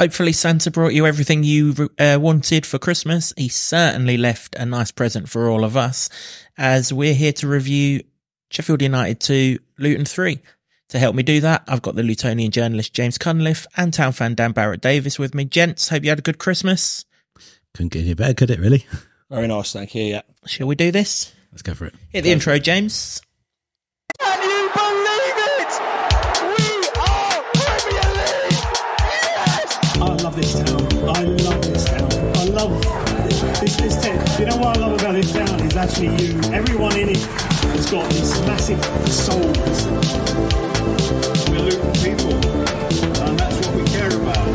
Hopefully, Santa brought you everything you uh, wanted for Christmas. He certainly left a nice present for all of us as we're here to review Sheffield United 2, Luton 3. To help me do that, I've got the Lutonian journalist James Cunliffe and town fan Dan Barratt Davis with me. Gents, hope you had a good Christmas. Couldn't get any better, could it, really? Very nice, thank you. Yeah. Shall we do this? Let's go for it. Hit the intro, James. This town. I love this town. I love this, this town. You know what I love about this town is actually you. Everyone in it has got this massive soul. We're Luton people, and that's what we care about.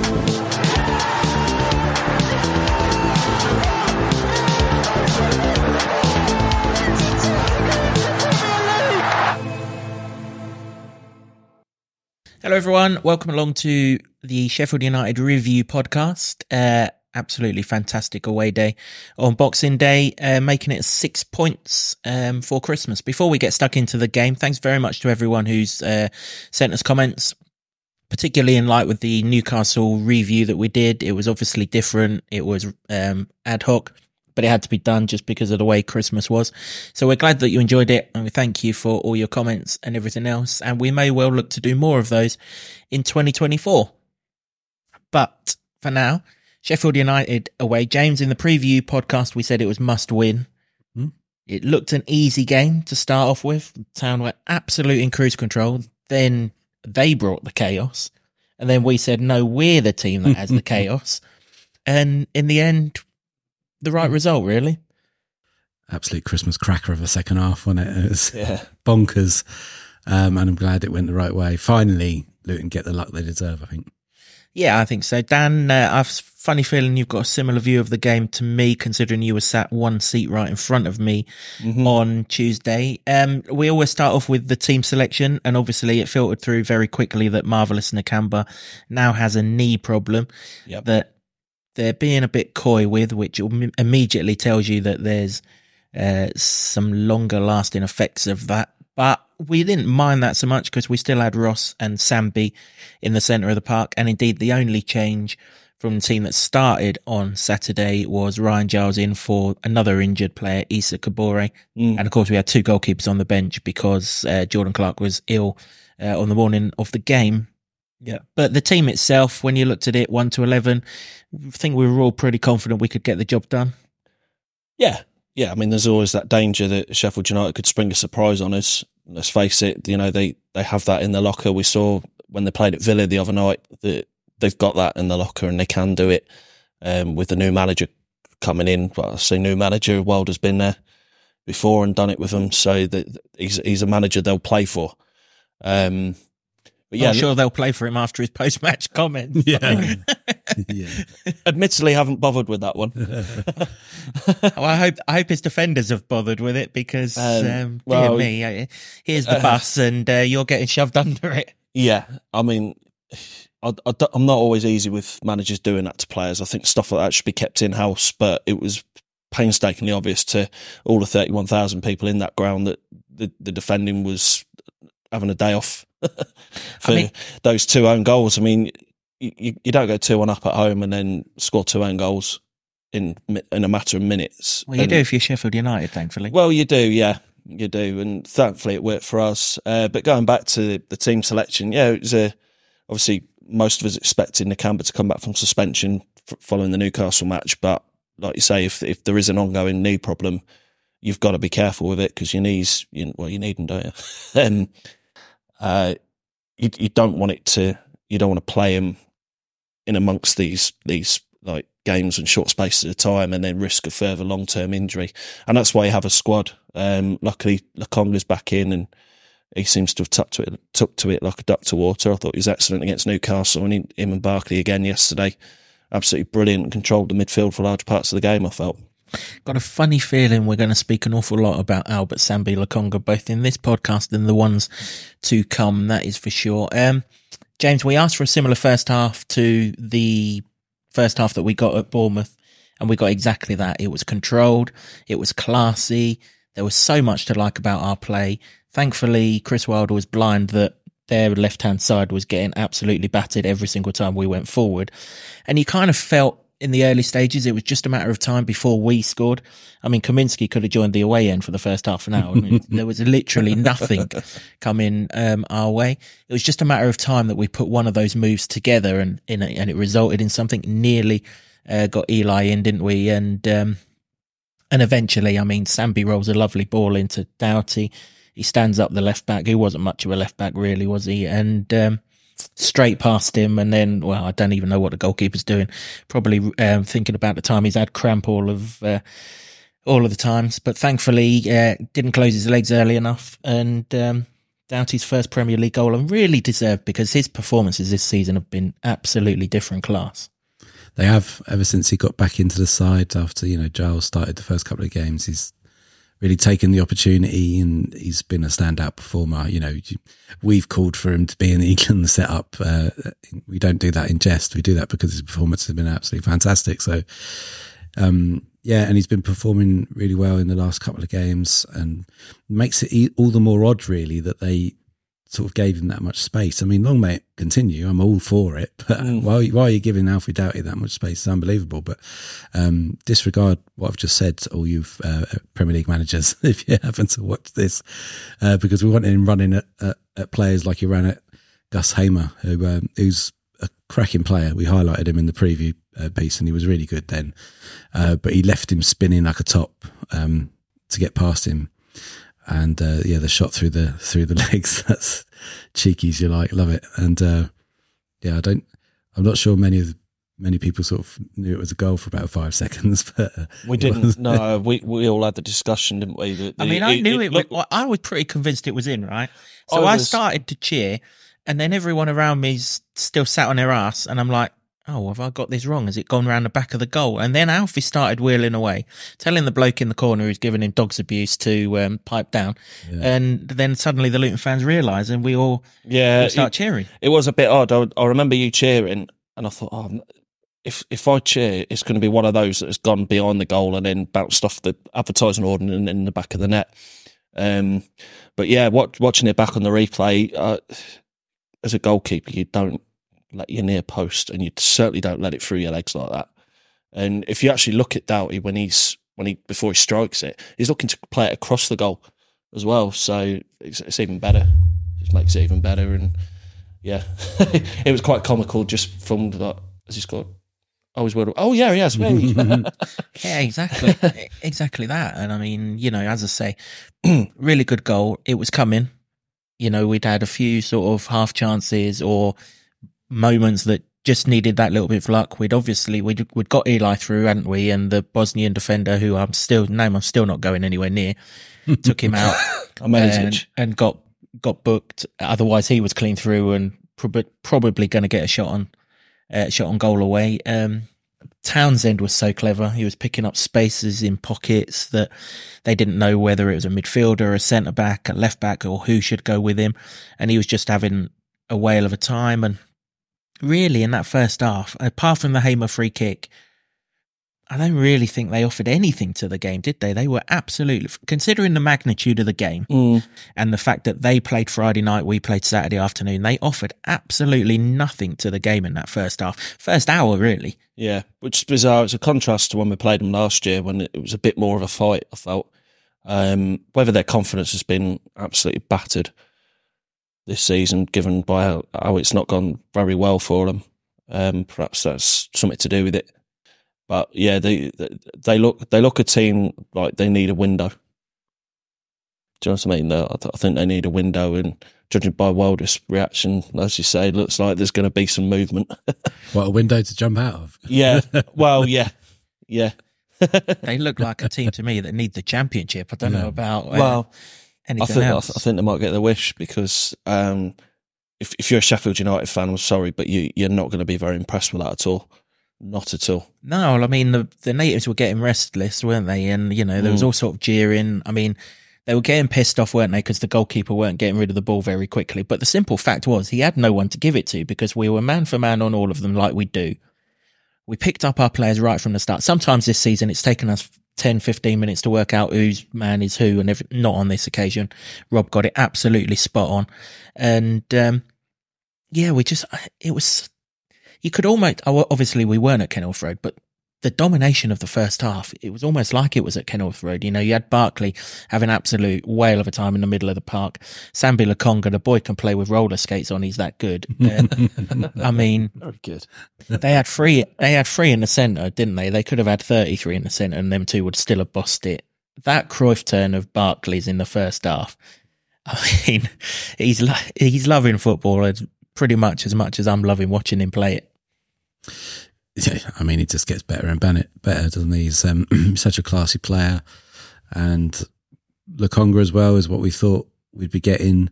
Hello, everyone. Welcome along to the Sheffield United Review podcast. Uh, absolutely fantastic away day on Boxing Day, uh, making it six points um, for Christmas. Before we get stuck into the game, thanks very much to everyone who's uh, sent us comments. Particularly in light with the Newcastle review that we did, it was obviously different. It was um, ad hoc, but it had to be done just because of the way Christmas was. So we're glad that you enjoyed it and we thank you for all your comments and everything else. And we may well look to do more of those in 2024. But for now, Sheffield United away. James, in the preview podcast, we said it was must win. Hmm. It looked an easy game to start off with. Town were absolute in cruise control. Then they brought the chaos. And then we said, no, we're the team that has the chaos. And in the end, the right result, really. Absolute Christmas cracker of a second half, wasn't it? It was Yeah. bonkers. Um, and I'm glad it went the right way. Finally, Luton get the luck they deserve, I think. Yeah, I think so. Dan, uh, I've a funny feeling you've got a similar view of the game to me, considering you were sat one seat right in front of me on Tuesday. Um, we always start off with the team selection, and obviously it filtered through very quickly that Marvelous Nakamba now has a knee problem Yep. that they're being a bit coy with, which immediately tells you that there's uh, some longer lasting effects of that. But we didn't mind that so much because we still had Ross and Sambi in the centre of the park. And indeed, the only change from the team that started on Saturday was Ryan Giles in for another injured player, Issa Kabore. Mm. And of course, we had two goalkeepers on the bench because uh, Jordan Clark was ill uh, on the morning of the game. Yeah. But the team itself, when you looked at it, 1 to 11, I think we were all pretty confident we could get the job done. Yeah. Yeah. I mean, there's always that danger that Sheffield United could spring a surprise on us. Let's face it, you know, they, they have that in the locker. We saw when they played at Villa the other night that they've got that in the locker and they can do it um, with the new manager coming in. Well, I say new manager, Wilder's been there before and done it with them. So that he's, he's a manager they'll play for. Um, but Yeah, yeah, I'm sure they'll play for him after his post match comments. Yeah. yeah. admittedly haven't bothered with that one. well, I hope I hope his defenders have bothered with it because, Um, um, well- dear me, uh, here's the bus and uh, you're getting shoved under it. Yeah, I mean, I, am not always easy with managers doing that to players. I think stuff like that should be kept in house, but it was painstakingly obvious to all the 31,000 people in that ground that the, the defending was having a day off for mean- those two own goals. I mean, you, you, don't go 2 1 up at home and then score two own goals in in a matter of minutes. Well, you And- do if you're Sheffield United, thankfully. well, you do, yeah, you do, and thankfully it worked for us. Uh, but going back to the team selection, yeah, it was a, obviously most of us expecting Nakamba to come back from suspension f- following the Newcastle match. But like you say, if if there is an ongoing knee problem, you've got to be careful with it because your knees, you, well, you need them, don't you? and uh, you you don't want it to, you don't want to play him in amongst these these like games and short spaces of time and then risk a further long term injury. And that's why you have a squad. Um, luckily, Lokonga's back in and he seems to have tucked to it, took to it like a duck to water. I thought he was excellent against Newcastle and he, him and Barkley again yesterday. Absolutely brilliant and controlled the midfield for large parts of the game, I felt. Got a funny feeling we're going to speak an awful lot about Albert Sambi Lokonga, both in this podcast and the ones to come. That is for sure. Um, James, we asked for a similar first half to the first half that we got at Bournemouth, and we got exactly that. It was controlled, it was classy. There was so much to like about our play. Thankfully, Chris Wilder was blind that their left hand side was getting absolutely battered every single time we went forward. And you kind of felt in the early stages, it was just a matter of time before we scored. I mean, Kaminski could have joined the away end for the first half an hour. I mean, there was literally nothing coming um, our way. It was just a matter of time that we put one of those moves together, and in a, and it resulted in something. Nearly uh, got Eli in, didn't we? And um, and eventually, I mean, Sambi rolls a lovely ball into Doughty. He stands up the left back, who wasn't much of a left back, really, was he? And um, straight past him, and then, well, I don't even know what the goalkeeper's doing. Probably um, thinking about the time he's had cramp all of uh, all of the times, but thankfully uh, didn't close his legs early enough, and um, Doughty's first Premier League goal, and really deserved because his performances this season have been absolutely different class. They have ever since he got back into the side after you know Giles started the first couple of games. He's really taken the opportunity and he's been a standout performer. You know, we've called for him to be in the England setup. Uh, we don't do that in jest. We do that because his performance has been absolutely fantastic. So, um, yeah, and he's been performing really well in the last couple of games and makes it all the more odd, really, that they sort of gave him that much space. I mean, long may it continue. I'm all for it, but Mm. why, why are you giving Alfie Doughty that much space? It's unbelievable. But um, disregard what I've just said to all you uh, Premier League managers if you happen to watch this, uh, because we wanted him running at, at, at players like he ran at Gus Hamer, who um, who's a cracking player. We highlighted him in the preview uh, piece, and he was really good then. Uh, but he left him spinning like a top um, to get past him and uh, yeah, the shot through the through the legs. That's cheeky as you like, love it. And uh, yeah, I don't. I'm not sure many of many people sort of knew it was a goal for about five seconds, but uh, We didn't. was- no, we we all had the discussion, didn't we? that I the- mean, I knew it. looked- I was pretty convinced it was in, right? So I I, started to cheer, and then everyone around me's still sat on their ass, and I'm like, "Oh, have I got this wrong? Has it gone round the back of the goal?" And then Alfie started wheeling away, telling the bloke in the corner who's giving him dog's abuse to um, pipe down, and then suddenly the Luton fans realise, and we all yeah, we start it, cheering. it was a bit odd. I, I remember you cheering, and I thought, oh, if if I cheer, it's going to be one of those that has gone behind the goal and then bounced off the advertising order and in the back of the net. Um, but yeah, what, watching it back on the replay, uh, as a goalkeeper, you don't let your near post, and you certainly don't let it through your legs like that. And if you actually look at Doughty when he's when he before he strikes it, he's looking to play it across the goal as well. So it's, it's even better. Just makes it even better. And yeah, it was quite comical just from that as he scored. Oh, he's well. Oh yeah, he has. Yeah, Yeah, exactly, exactly that. And I mean, you know, as I say, really good goal. It was coming. You know, we'd had a few sort of half chances or moments that just needed that little bit of luck. We'd obviously we'd we'd got Eli through, hadn't we? And the Bosnian defender, who I'm still name I'm still not going anywhere near, took him out and, and got got booked. Otherwise, he was clean through and prob- probably going to get a shot on uh, shot on goal away. Um, Townsend was so clever; he was picking up spaces in pockets that they didn't know whether it was a midfielder, a centre back, a left back, or who should go with him, and he was just having a whale of a time. And really, in that first half, apart from the Hamer free kick. I don't really think they offered anything to the game, did they? They were absolutely, considering the magnitude of the game, Mm, and the fact that they played Friday night, we played Saturday afternoon, they offered absolutely nothing to the game in that first half. First hour, really. yeah, which is bizarre. It's a contrast to when we played them last year when it was a bit more of a fight. I felt um, whether their confidence has been absolutely battered this season, given by how, how it's not gone very well for them. Um, perhaps that's something to do with it. But yeah, they they look they look a team like they need a window. Do you know what I mean? I, th- I think they need a window, and judging by Wilder's reaction, as you say, it looks like there's going to be some movement. what a window to jump out of. yeah, well, yeah, yeah. They look like a team to me that need the championship. I don't know about uh, Well, I think I, else. I think they might get the wish because um, if if you're a Sheffield United fan, I'm sorry, but you you're not going to be very impressed with that at all. Not at all. No, I mean the the natives were getting restless, weren't they? And you know there was Mm. all sort of jeering. I mean they were getting pissed off, weren't they? Because the goalkeeper weren't getting rid of the ball very quickly. But the simple fact was he had no one to give it to because we were man for man on all of them, like we do. We picked up our players right from the start. Sometimes this season it's taken us 10, 15 minutes to work out whose man is who, and every, not on this occasion. Rob got it absolutely spot on, and um, yeah, we just it was you could almost oh, obviously we weren't at Kenilworth Road, but the domination of the first half, it was almost like it was at Kenilworth Road. You know, you had Barkley having absolute whale of a time in the middle of the park. Sambi Lokonga, the boy can play with roller skates on. He's that good. I mean, Very good. they had three. They had three in the centre, didn't they? They could have had thirty-three in the centre, and them two would still have bossed it. That Cruyff turn of Barkley's in the first half. I mean, he's lo- he's loving football as pretty much as much as I'm loving watching him play it. Yeah, I mean, he just gets better and better, doesn't he? He's um, such a classy player, and Lokonga as well is what we thought we'd be getting.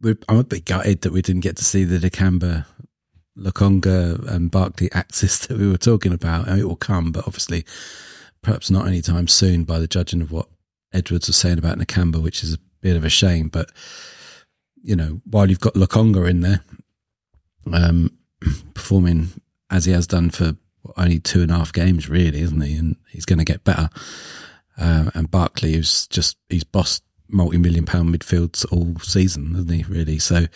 We're, I'm a bit gutted that we didn't get to see the December Lokonga and Barkley axis that we were talking about. I mean, it will come, but obviously, perhaps not anytime soon. By the judging of what Edwards was saying about Nakamba, which is a bit of a shame. But you know, while you've got Lokonga in there, um, performing as he has done for only two and a half games, really, isn't he? And he's going to get better. Uh, and Barkley, who's just he's bossed multi-million pound midfields all season, hasn't he? Really, so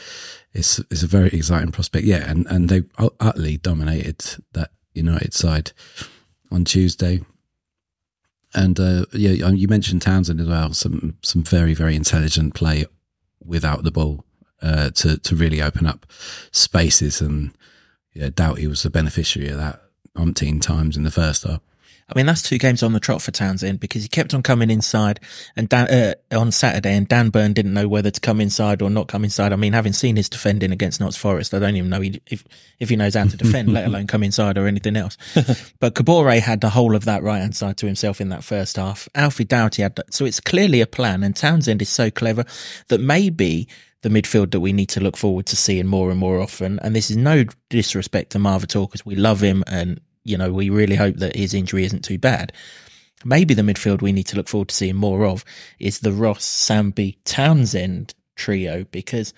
it's it's a very exciting prospect. Yeah, and and they utterly dominated that United side on Tuesday. And uh, yeah, you mentioned Townsend as well. Some some very very intelligent play without the ball uh, to to really open up spaces, and yeah, Doughty was the beneficiary of that umpteen times in the first half. I mean, that's two games on the trot for Townsend because he kept on coming inside and Dan, uh, on Saturday and Dan Burn didn't know whether to come inside or not come inside. I mean, having seen his defending against Notts Forest, I don't even know he, if, if he knows how to defend, let alone come inside or anything else. but Kabore had the whole of that right hand side to himself in that first half. Alfie Doughty had that. So it's clearly a plan and Townsend is so clever that maybe the midfield that we need to look forward to seeing more and more often. And this is no disrespect to Marva Tor because we love him and you know, we really hope that his injury isn't too bad. Maybe the midfield we need to look forward to seeing more of is the Ross, Sambi, Townsend trio because,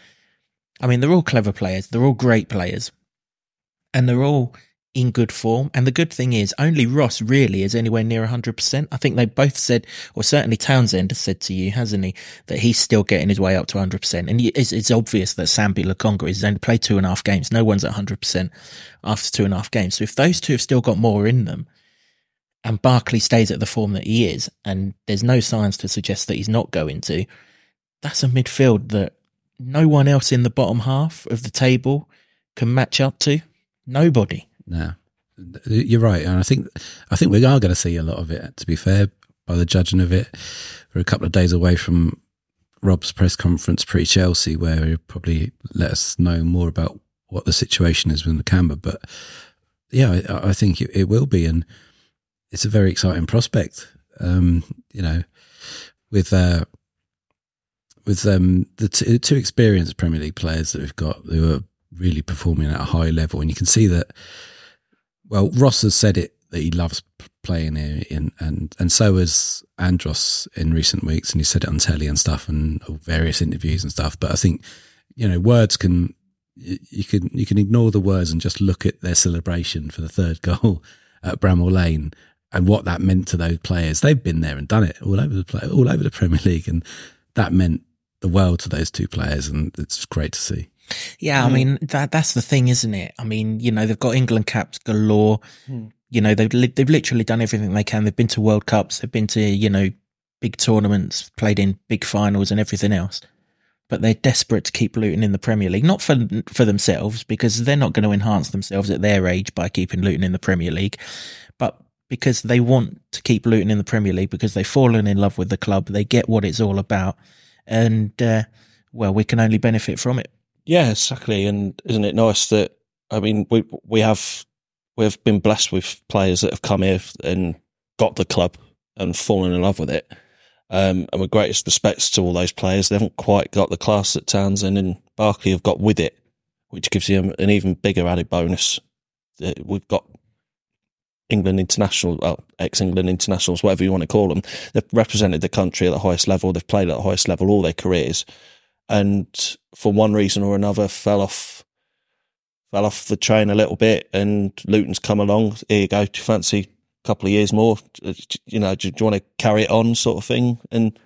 I mean, they're all clever players. They're all great players and they're all in good form. And the good thing is only Ross really is anywhere near 100%. I think they both said, or certainly Townsend has said to you, hasn't he, that he's still getting his way up to 100%. And it's, it's obvious that Sambi Lokonga has only played two and a half games. No one's at 100% after two and a half games. So if those two have still got more in them and Barkley stays at the form that he is, and there's no signs to suggest that he's not going to, that's a midfield that no one else in the bottom half of the table can match up to. Nobody. No, you're right, and I think I think we are going to see a lot of it. To be fair, by the judging of it, we're a couple of days away from Rob's press conference pre Chelsea, where he'll probably let us know more about what the situation is with the camera. But yeah, I, I think it, it, will be, and it's a very exciting prospect. Um, you know, with uh, with um, the t- two experienced Premier League players that we've got who are really performing at a high level, and you can see that well, Ross has said it that he loves playing here, in, and and so has Andros in recent weeks, and he said it on telly and stuff, and various interviews and stuff. But I think you know words can you can you can ignore the words and just look at their celebration for the third goal at Bramall Lane and what that meant to those players. They've been there and done it all over the play, all over the Premier League, and that meant the world to those two players, and it's great to see. Yeah, I mean that that's the thing, isn't it? I mean, you know, they've got England caps galore. Mm. You know, they've li- they've literally done everything they can. They've been to World Cups, they've been to you know big tournaments, played in big finals, and everything else. But they're desperate to keep Luton in the Premier League, not for for themselves because they're not going to enhance themselves at their age by keeping Luton in the Premier League, but because they want to keep Luton in the Premier League because they've fallen in love with the club. They get what it's all about, and uh, well, we can only benefit from it. Yeah, exactly. And isn't it nice that I mean we we have we've been blessed with players that have come here and got the club and fallen in love with it. Um, and with greatest respects to all those players, they haven't quite got the class that Townsend and Barkley have got with it, which gives you an even bigger added bonus. We've got England international, well, ex-England internationals, whatever you want to call them. They've represented the country at the highest level. They've played at the highest level all their careers and for one reason or another fell off fell off the train a little bit and Luton's come along. Here you go. Do you fancy a couple of years more. Uh, You know, do, do you want to carry it on, sort of thing? And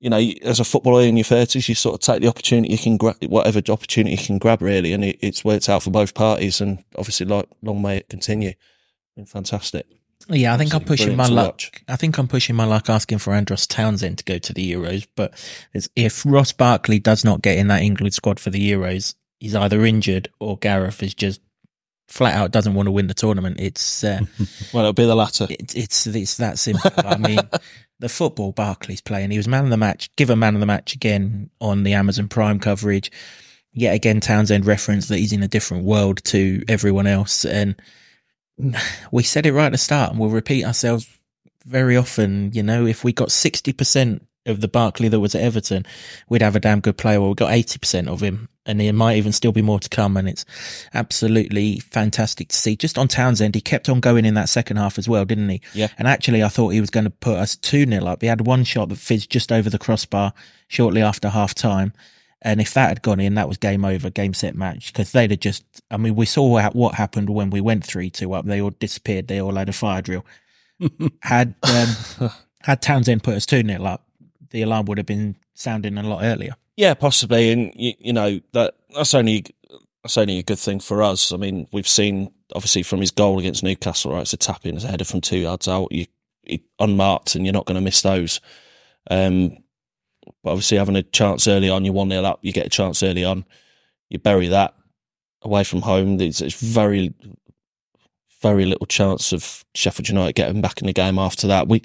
you know, as a footballer in your thirties, you sort of take the opportunity you can grab, whatever opportunity you can grab, really. And it, it's worked out for both parties, and obviously, like long may it continue. Been fantastic. Yeah, I think I'm pushing my luck. I think I'm pushing my luck asking for Andros Townsend to go to the Euros. But it's- if Ross Barkley does not get in that England squad for the Euros, he's either injured or Gareth is just flat out doesn't want to win the tournament. It's uh, Well, it'll be the latter. it's it's it's that simple. I mean, the football Barkley's playing. He was man of the match. Give Given man of the match again on the Amazon Prime coverage. Yet again, Townsend referenced that he's in a different world to everyone else, and we said it right at the start, and we'll repeat ourselves very often. You know, if we got sixty percent of the Barkley that was at Everton, we'd have a damn good player. Well, we got eighty percent of him, and there might even still be more to come. And it's absolutely fantastic to see. Just on Townsend, he kept on going in that second half as well, didn't he? Yeah. And actually, I thought he was going to put us 2 0 up. He had one shot that fizzed just over the crossbar shortly after half time. And if that had gone in, that was game over, game set match. Because they'd have just, I mean, we saw what- what happened when we went 3 2 up. They all disappeared. They all had a fire drill. had um, had Townsend put us 2 0 up, the alarm would have been sounding a lot earlier. Yeah, possibly, and you, you know that that's only that's only a good thing for us. I mean, we've seen obviously from his goal against Newcastle, right? It's a tap in, it's a header from two yards out. You, you unmarked, and you're not going to miss those. Um, but obviously, having a chance early on, you're one 0 up. You get a chance early on, you bury that away from home. There's, there's very very little chance of Sheffield United getting back in the game after that. We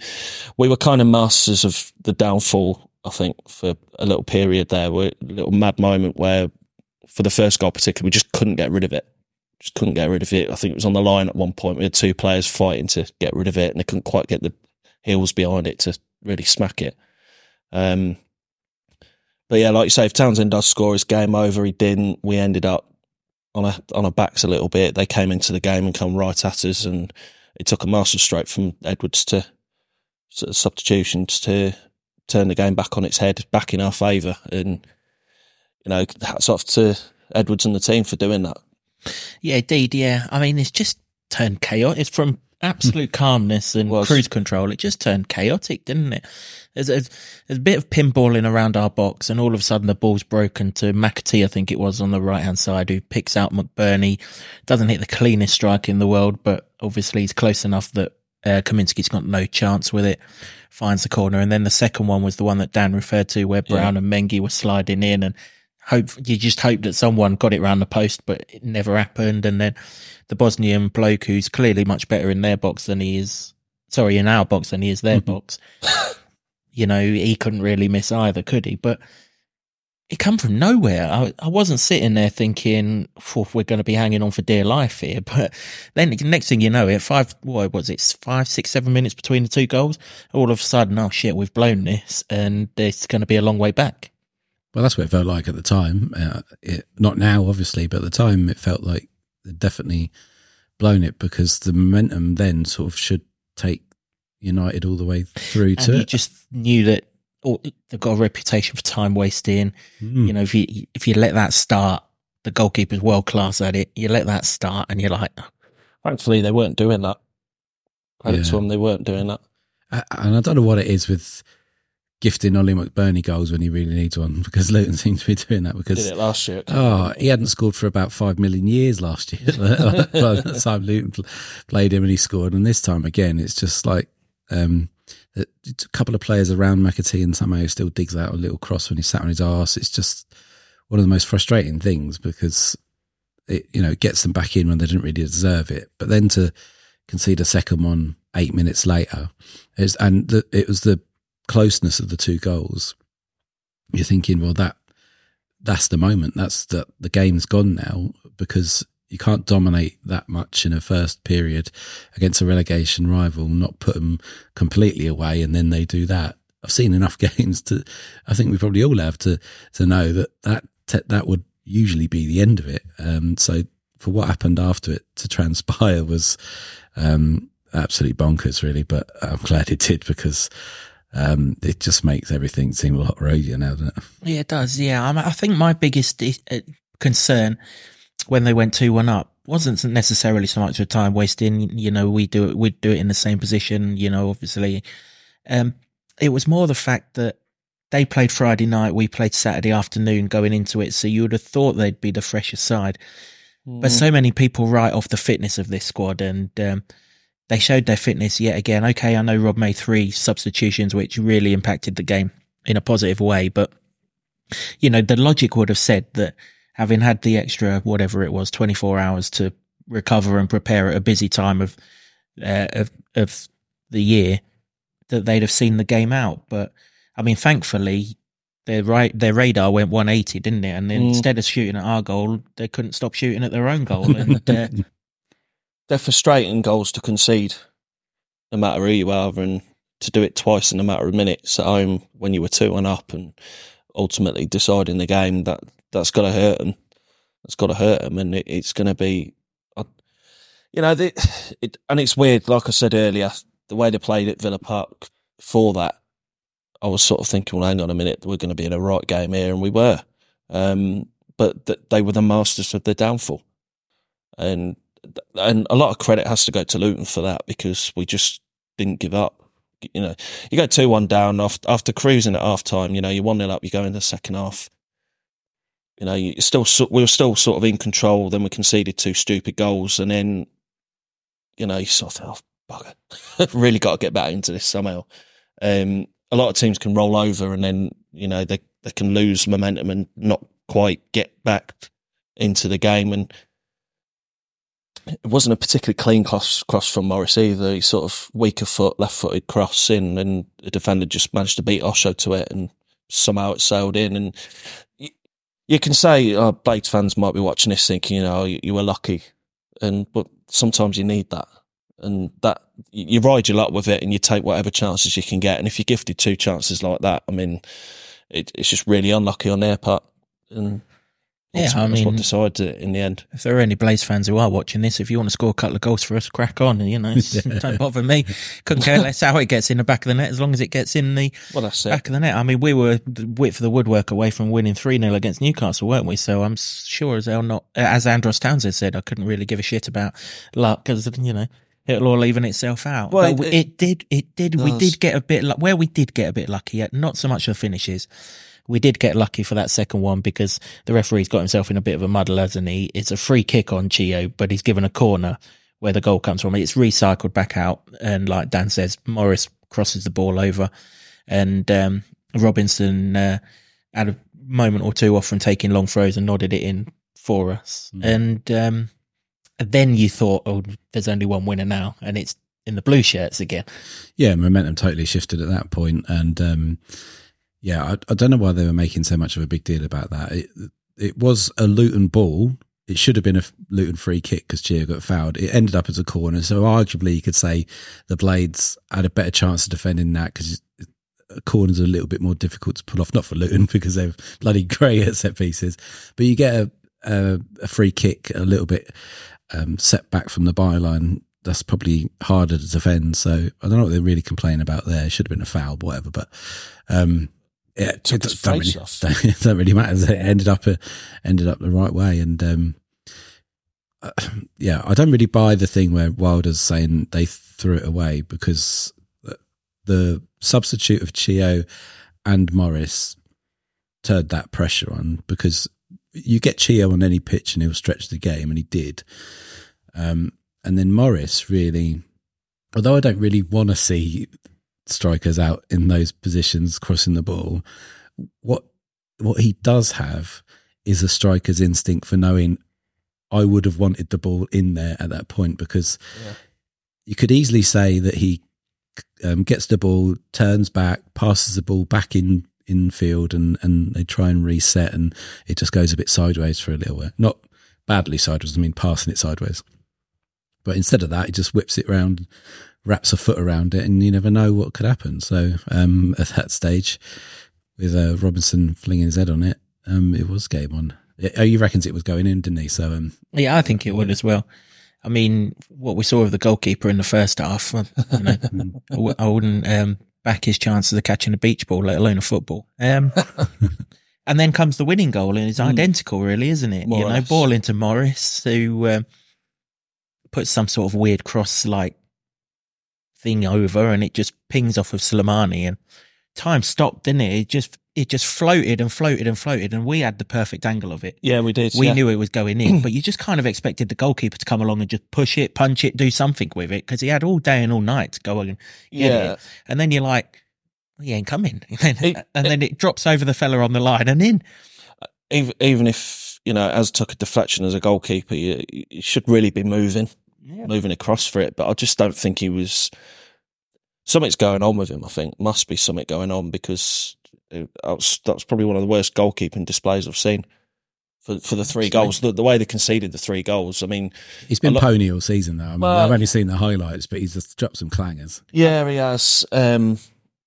we were kind of masters of the downfall, I think, for a little period there. A little mad moment where, for the first goal particularly, we just couldn't get rid of it. Just couldn't get rid of it. I think it was on the line at one point. We had two players fighting to get rid of it, and they couldn't quite get the heels behind it to really smack it. Um, but yeah, like you say, if Townsend does score, it's game over. He didn't. We ended up on a on our backs a little bit. They came into the game and come right at us, and it took a masterstroke from Edwards to sort of substitutions to turn the game back on its head, back in our favour. And you know, hats off to Edwards and the team for doing that. Yeah, indeed. Yeah. I mean, it's just turned chaotic. It's from absolute calmness and Was. cruise control. It just turned chaotic, didn't it? There's, there's, there's a bit of pinballing around our box, and all of a sudden the ball's broken to McAtee, I think it was on the right hand side, who picks out McBurnie. Doesn't hit the cleanest strike in the world, but obviously he's close enough that uh, Kaminski's got no chance with it. Finds the corner, and then the second one was the one that Dan referred to, where Brown and Mengi were sliding in, and hope you just hope that someone got it round the post, but it never happened. And then the Bosnian bloke, who's clearly much better in their box than he is, sorry, in our box than he is their mm-hmm. box. You know, he couldn't really miss either, could he? But it come from nowhere. I, I wasn't sitting there thinking, we're going to be hanging on for dear life here. But then the next thing you know, it five, what was it, five, six, seven minutes between the two goals. All of a sudden, oh shit, we've blown this and it's going to be a long way back. Well, that's what it felt like at the time. Uh, it, not now, obviously, but at the time it felt like they'd definitely blown it because the momentum then sort of should take United all the way through and to you it. just knew that oh, they've got a reputation for time wasting. Mm. You know, if you if you let that start, the goalkeeper's world class at it. You let that start, and you're like, Thankfully, they weren't doing that. Credit Yeah. to them, they weren't doing that. And I don't know what it is with gifting Ollie McBurnie goals when he really needs one because Luton seems to be doing that Did because it last year. Oh, he hadn't scored for about five million years last year. By the time Luton played him and he scored, and this time again, it's just like um, a a couple of players around McAtee, and somehow still digs out a little cross when he's sat on his arse. It's just one of the most frustrating things because it you know it gets them back in when they didn't really deserve it, but then to concede a second one eight minutes later, and the, it was the closeness of the two goals. You're thinking, well, that that's the moment. That's the the game's gone now because you can't dominate that much in a first period against a relegation rival, not put them completely away, and then they do that. I've seen enough games to, I think we probably all have to to know that that that would usually be the end of it. Um, so for what happened after it to transpire was um, absolutely bonkers, really. But I'm glad it did because um, it just makes everything seem a lot rosier now, doesn't it? yeah, it does. Yeah, I, I think my biggest uh, concern when they went two one up wasn't necessarily so much of time wasting. You know, we do it, we'd do it in the same position. You know, obviously, um, it was more the fact that they played Friday night, we played Saturday afternoon going into it. So you would have thought they'd be the fresher side, but so many people write off the fitness of this squad, and um, they showed their fitness yet again. Okay, I know Rob made three substitutions, which really impacted the game in a positive way, but you know, the logic would have said that having had the extra, whatever it was, 24 hours to recover and prepare at a busy time of, uh, of, of the year, that they'd have seen the game out. But I mean, thankfully, their right, their radar went 180, didn't it? And then instead of shooting at our goal, they couldn't stop shooting at their own goal. And, uh, They're frustrating goals to concede, no matter who you are, and to do it twice in a matter of minutes at home when you were two and up, and ultimately deciding the game. That that's got to hurt them. That's got to hurt them, and it, it's going to be, you know, the, it, and it's weird. Like I said earlier, the way they played at Villa Park for that, I was sort of thinking, well, hang on a minute, we're going to be in a right game here, and we were. Um, but th- they were the masters of their downfall, and and a lot of credit has to go to Luton for that because we just didn't give up. You know, you go two one down after, after cruising at half time. You know, you're one 0 up. You go in the second half. You know, you still we were still sort of in control. Then we conceded two stupid goals, and then you know you sort of thought, oh, bugger, really got to get back into this somehow. Um, a lot of teams can roll over, and then you know they they can lose momentum and not quite get back into the game and it wasn't a particularly clean cross, cross from Morris either. He sort of weaker foot, left footed cross in, and the defender just managed to beat Osho to it, and somehow it sailed in. And you, you can say, oh, Blades fans might be watching this thinking, you know, you, you were lucky, and but sometimes you need that, and that you ride your luck with it, and you take whatever chances you can get. And if you're gifted two chances like that, I mean, it, it's just really unlucky on their part, and Yeah, I that's what mean- decided it in the end. if there are any Blades fans who are watching this, if you want to score a couple of goals for us, crack on. You know, don't bother me. Couldn't care less how it gets in the back of the net as long as it gets in the Well, that's back of the net. I mean, we were the for the woodwork away from winning 3 0 against Newcastle, weren't we? So I'm sure as hell not, as Andros Townsend said, I couldn't really give a shit about luck because, you know, it'll all even itself out. Well, but it- it, did, it did, we did get a bit, lu- where we did get a bit lucky, uh, not so much the finishes. We did get lucky for that second one because the referee's got himself in a bit of a muddle, hasn't he? It's a free kick on Chio, but he's given a corner where the goal comes from. It's recycled back out. And like Dan says, Morris crosses the ball over and um, Robinson uh, had a moment or two off from taking long throws and nodded it in for us. And um, then you thought, oh, there's only one winner now, and it's in the blue shirts again. yeah, momentum totally shifted at that point, and um, yeah, I, I don't know why they were making so much of a big deal about that. It, it was a Luton ball. It should have been a Luton free kick because Chia got fouled. It ended up as a corner, so arguably you could say the Blades had a better chance of defending that because corners are a little bit more difficult to pull off. Not for Luton because they're bloody great at set pieces, but you get a, a, a free kick a little bit um, set back from the byline. That's probably harder to defend. So I don't know what they're really complaining about there. It should have been a foul, whatever. But um, yeah, it Took his face really, off. don't really matter. It ended up uh, ended up the right way, and um, uh, yeah, I don't really buy the thing where Wilder's saying they threw it away because the substitute of Chio and Morris turned that pressure on because you get Chio on any pitch and he'll stretch the game, and he did. Um, and then Morris really, although I don't really want to see strikers out in those positions crossing the ball, what what he does have is a striker's instinct for knowing I would have wanted the ball in there at that point because you could easily say that he um, gets the ball, turns back, passes the ball back in in field, and and they try and reset, and it just goes a bit sideways for a little while. Not badly sideways. I mean, passing it sideways. But instead of that, he just whips it around, wraps a foot around it, and you never know what could happen. So um, at that stage, with uh, Robinson flinging his head on it, um, it was game on. Oh, he reckons it was going in, didn't he? So um, Yeah, I think it would as well. I mean, what we saw of the goalkeeper in the first half, you know, I w- I wouldn't um, back his chances of catching a beach ball, let alone a football. Um, and then comes the winning goal, and it's identical, really, isn't it? More you know, ball into Morris, who um, puts some sort of weird cross like thing over, and it just pings off of Soleimani, and time stopped, didn't it? It just it just floated and floated and floated, and we had the perfect angle of it. Yeah, we did. We yeah. knew it was going in, but you just kind of expected the goalkeeper to come along and just push it, punch it, do something with it because he had all day and all night to go and Yeah. it. And then you're like, well, he ain't coming. and It- then it drops over the fella on the line and in. even even if you know, as took a deflection as a goalkeeper, you, you should really be moving, moving across for it. But I just don't think he was. Something's going on with him. I think must be something going on because it, that, was, that was probably one of the worst goalkeeping displays I've seen for for the three goals. The, the way they conceded the three goals. I mean, He's been A lot- pony all season though. I mean, Well- I've only seen the highlights, but he's just dropped some clangers. yeah, he has. Um,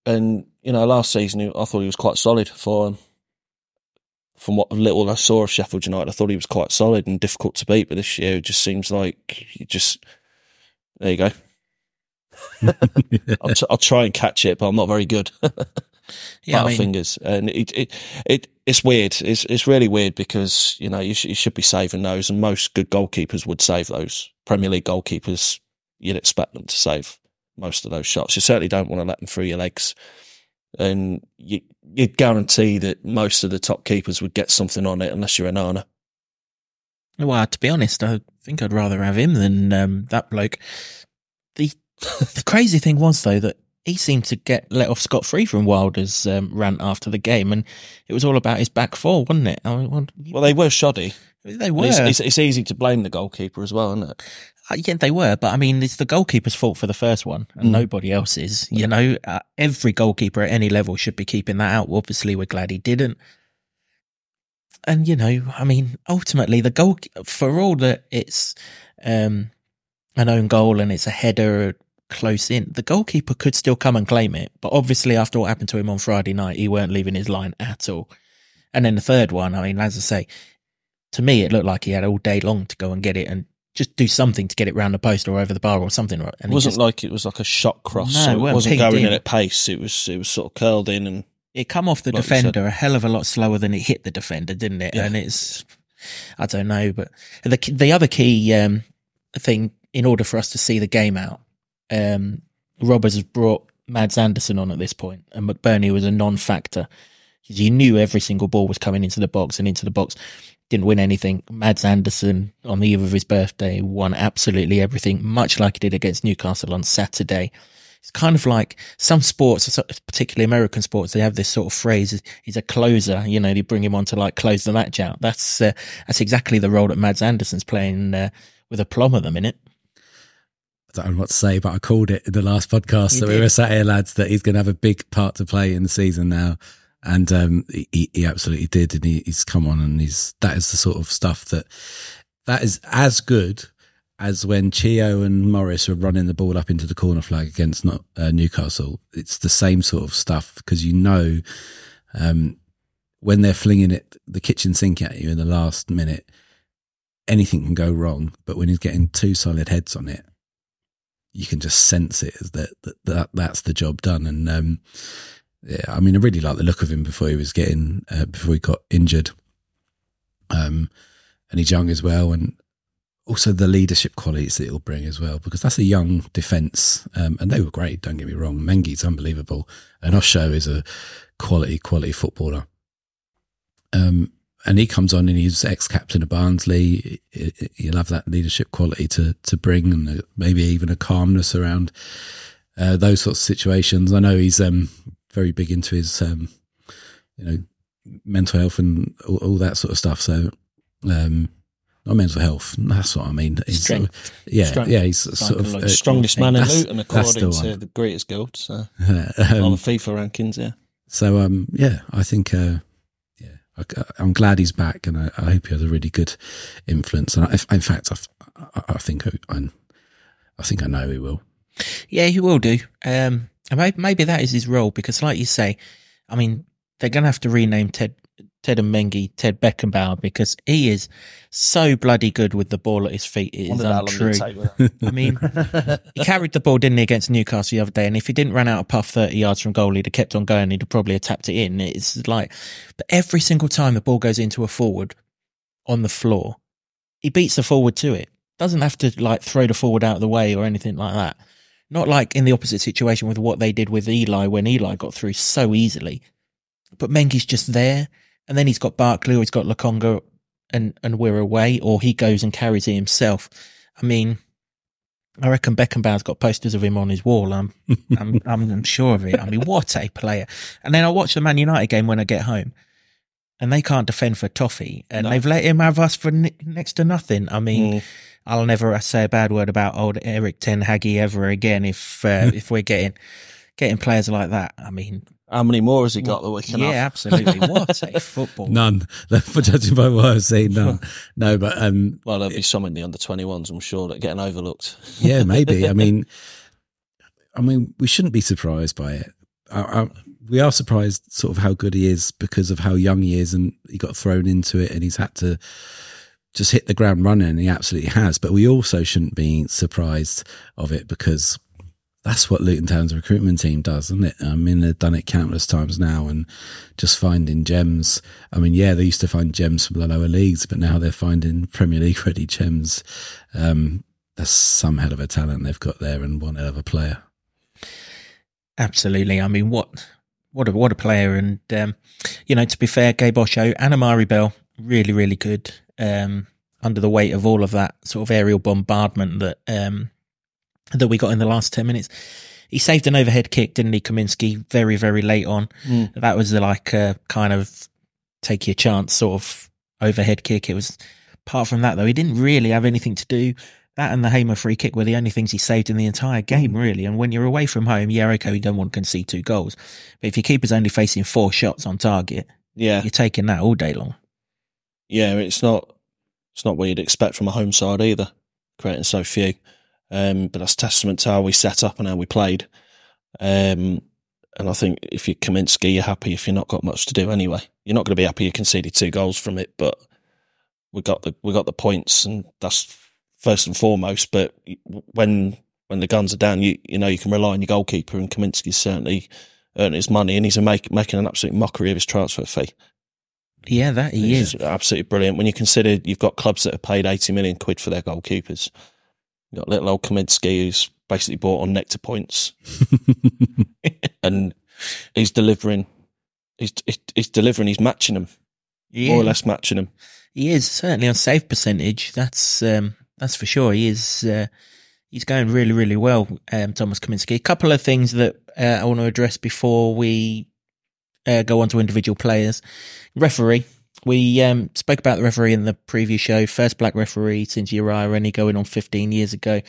and you know, last season I thought he was quite solid for. Um, from what little I saw of Sheffield United, I thought he was quite solid and difficult to beat. But this year, it just seems like he just there you go. I'll, t- I'll try and catch it, but I'm not very good. Yeah, I mean, fingers, and it, it it it's weird. It's it's really weird because you know you, sh- you should be saving those, and most good goalkeepers would save those. Premier League goalkeepers, you'd expect them to save most of those shots. You certainly don't want to let them through your legs, and you you guarantee that most of the top keepers would get something on it, unless you're an owner. well, to be honest, I think I'd rather have him than um, that bloke. The the crazy thing was though that he seemed to get let off scot free from Wilder's um, rant after the game, and it was all about his back four, wasn't it? I mean, well, Well, they were shoddy. they were. It's, it's, it's easy to blame the goalkeeper as well, isn't it? Uh, yeah, they were, but I mean, it's the goalkeeper's fault for the first one, and Mm. nobody else's. You know, uh, every goalkeeper at any level should be keeping that out. Obviously, we're glad he didn't. And you know, I mean, ultimately, the goal for all that it's um, an own goal and it's a header close in, the goalkeeper could still come and claim it. But obviously, after what happened to him on Friday night, he weren't leaving his line at all. And then the third one, I mean, as I say, to me, it looked like he had all day long to go and get it and just do something to get it round the post or over the bar or something. And It wasn't just- like it was like a shot cross. No, so it it wasn't going in in. at pace. It was it was sort of curled in and it come off the Like defender a hell of a lot slower than it hit the defender, didn't it? Yeah. And it's, I don't know, but the the other key um, thing in order for us to see the game out, um, Robbers has brought Mads Andersen on at this point, and McBurnie was a non-factor because you knew every single ball was coming into the box and into the box. Didn't win anything. Mads Andersen on the eve of his birthday won absolutely everything, much like he did against Newcastle on Saturday. It's kind of like some sports, particularly American sports, they have this sort of phrase: "He's a closer." You know, they bring him on to like close the match out. That's uh, that's exactly the role that Mads Andersen's playing uh, with a plum at the minute. I don't know what to say, but I called it in the last podcast You that we were sat here, lads, that he's going to have a big part to play in the season now. And um, he, he absolutely did. And he, he's come on and he's, that is the sort of stuff that, that is as good as when Chio and Morris were running the ball up into the corner flag against not, uh, Newcastle. It's the same sort of stuff because you know, um, when they're flinging it, the kitchen sink at you in the last minute, anything can go wrong. But when he's getting two solid heads on it, you can just sense it that, that, that that's the job done. And, um, yeah, I mean, I really like the look of him before he was getting, uh, before he got injured. Um, and he's young as well. And also the leadership qualities that he'll bring as well, because that's a young defence. Um, and they were great. Don't get me wrong. Mengi's unbelievable. And Osho is a quality, quality footballer. Um, and he comes on and he's ex-captain of Barnsley. He- he- He'll have that leadership quality to to bring, and uh, maybe even a calmness around uh, those sorts of situations. I know he's um, very big into his, um, you know, mental health and all, all that sort of stuff. So, um, not mental health. That's what I mean. He's sort of- Strength. yeah, Strength. yeah. He's sort of uh, strongest man in Luton according the to the greatest guild. So on um, the FIFA rankings, yeah. So um, yeah, I think uh, yeah, I, I'm glad he's back, and I, I hope he has a really good influence. And I, in fact, I, I, I think I, I think I know he will. Yeah, he will do. Um, and maybe, maybe that is his role because, like you say, I mean, they're going to have to rename Ted Ted and Mengi Ted Beckenbauer because he is so bloody good with the ball at his feet. It is Wondered how long untrue. it'd take with that. I mean, he carried the ball, didn't he, against Newcastle the other day? And if he didn't run out of puff 30 yards from goal, he'd have kept on going. He'd have probably have tapped it in. It's like, but every single time the ball goes into a forward on the floor, he beats the forward to it. Doesn't have to like throw the forward out of the way or anything like that. Not like in the opposite situation with what they did with Eli when Eli got through so easily. But Mengi's just there, and then he's got Barkley or he's got Lokonga, and and we're away, or he goes and carries it himself. I mean, I reckon Beckenbauer's got posters of him on his wall. I'm, I'm, I'm, I'm sure of it. I mean, what a player! And then I watch the Man United game when I get home, and they can't defend for toffee, and No. they've let him have us for n- next to nothing. I mean, Mm. I'll never say a bad word about old Eric Ten Haggy ever again if uh, if we're getting getting players like that. I mean, How many more has he got that we can yeah, have? absolutely. What a football! None. For judging by what I've seen, none. No, but um, Well, there'll be some in the under 21s, I'm sure, that are getting overlooked. yeah, maybe. I mean, I mean, we shouldn't be surprised by it. I, I, we are surprised, sort of, how good he is because of how young he is, and he got thrown into it, and he's had to just hit the ground running, and he absolutely has. But we also shouldn't be surprised of it because that's what Luton Town's recruitment team does, isn't it? I mean, they've done it countless times now, and just finding gems. I mean, yeah, they used to find gems from the lower leagues, but now they're finding Premier League ready gems. Um, that's some hell of a talent they've got there, and one hell of a player. Absolutely. I mean, what what a what a player! And um, you know, to be fair, Gabe Osho and Amari Bell really really good. Um, under the weight of all of that sort of aerial bombardment that um, that we got in the last ten minutes, he saved an overhead kick, didn't he, Kaminski? Very very late on. Mm. That was the, like a kind of take your chance sort of overhead kick. It was. Apart from that, though, he didn't really have anything to do. That and the Hamer free kick were the only things he saved in the entire game, really. And when you're away from home, yeah, okay, you don't want to concede two goals. But if your keeper's only facing four shots on target, Yeah, you're taking that all day long. Yeah, it's not it's not what you'd expect from a home side either, creating so few. Um, but that's testament to how we set up and how we played. Um, and I think if you're Kaminski, you're happy if you're not got much to do anyway. You're not going to be happy you conceded two goals from it, but we got the we got the points, and that's first and foremost. But when when the guns are down, you you know you can rely on your goalkeeper, and Kaminski's certainly earned his money, and he's make, making an absolute mockery of his transfer fee. Yeah, that he is. absolutely brilliant. When you consider you've got clubs that have paid 80 million quid for their goalkeepers. You've got little old Kaminski who's basically bought on nectar points and he's delivering. He's, he's, he's delivering, he's matching them, Yeah, more or less matching them. he is certainly on save percentage. That's um, that's for sure. He is. Uh, he's going really, really well. Um, Thomas Kaminski. A couple of things that uh, I want to address before we uh, go on to individual players. Referee. We um, spoke about the referee in the previous show. First black referee since Uriah Rennie going on 15 years ago.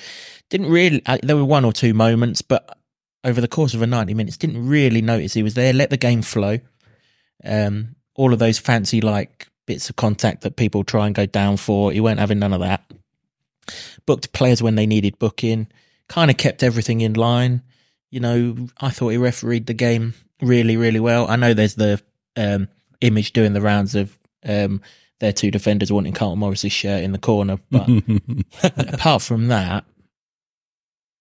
Didn't really. Uh, there were one or two moments, but over the course of a 90 minutes, didn't really notice he was there. Let the game flow. Um, all of those fancy like bits of contact that people try and go down for. He weren't having none of that. Booked players when they needed booking. Kind of kept everything in line. You know, I thought he refereed the game really, really well. I know there's the um, image doing the rounds of um, their two defenders wanting Carlton Morris's shirt in the corner, but apart from that,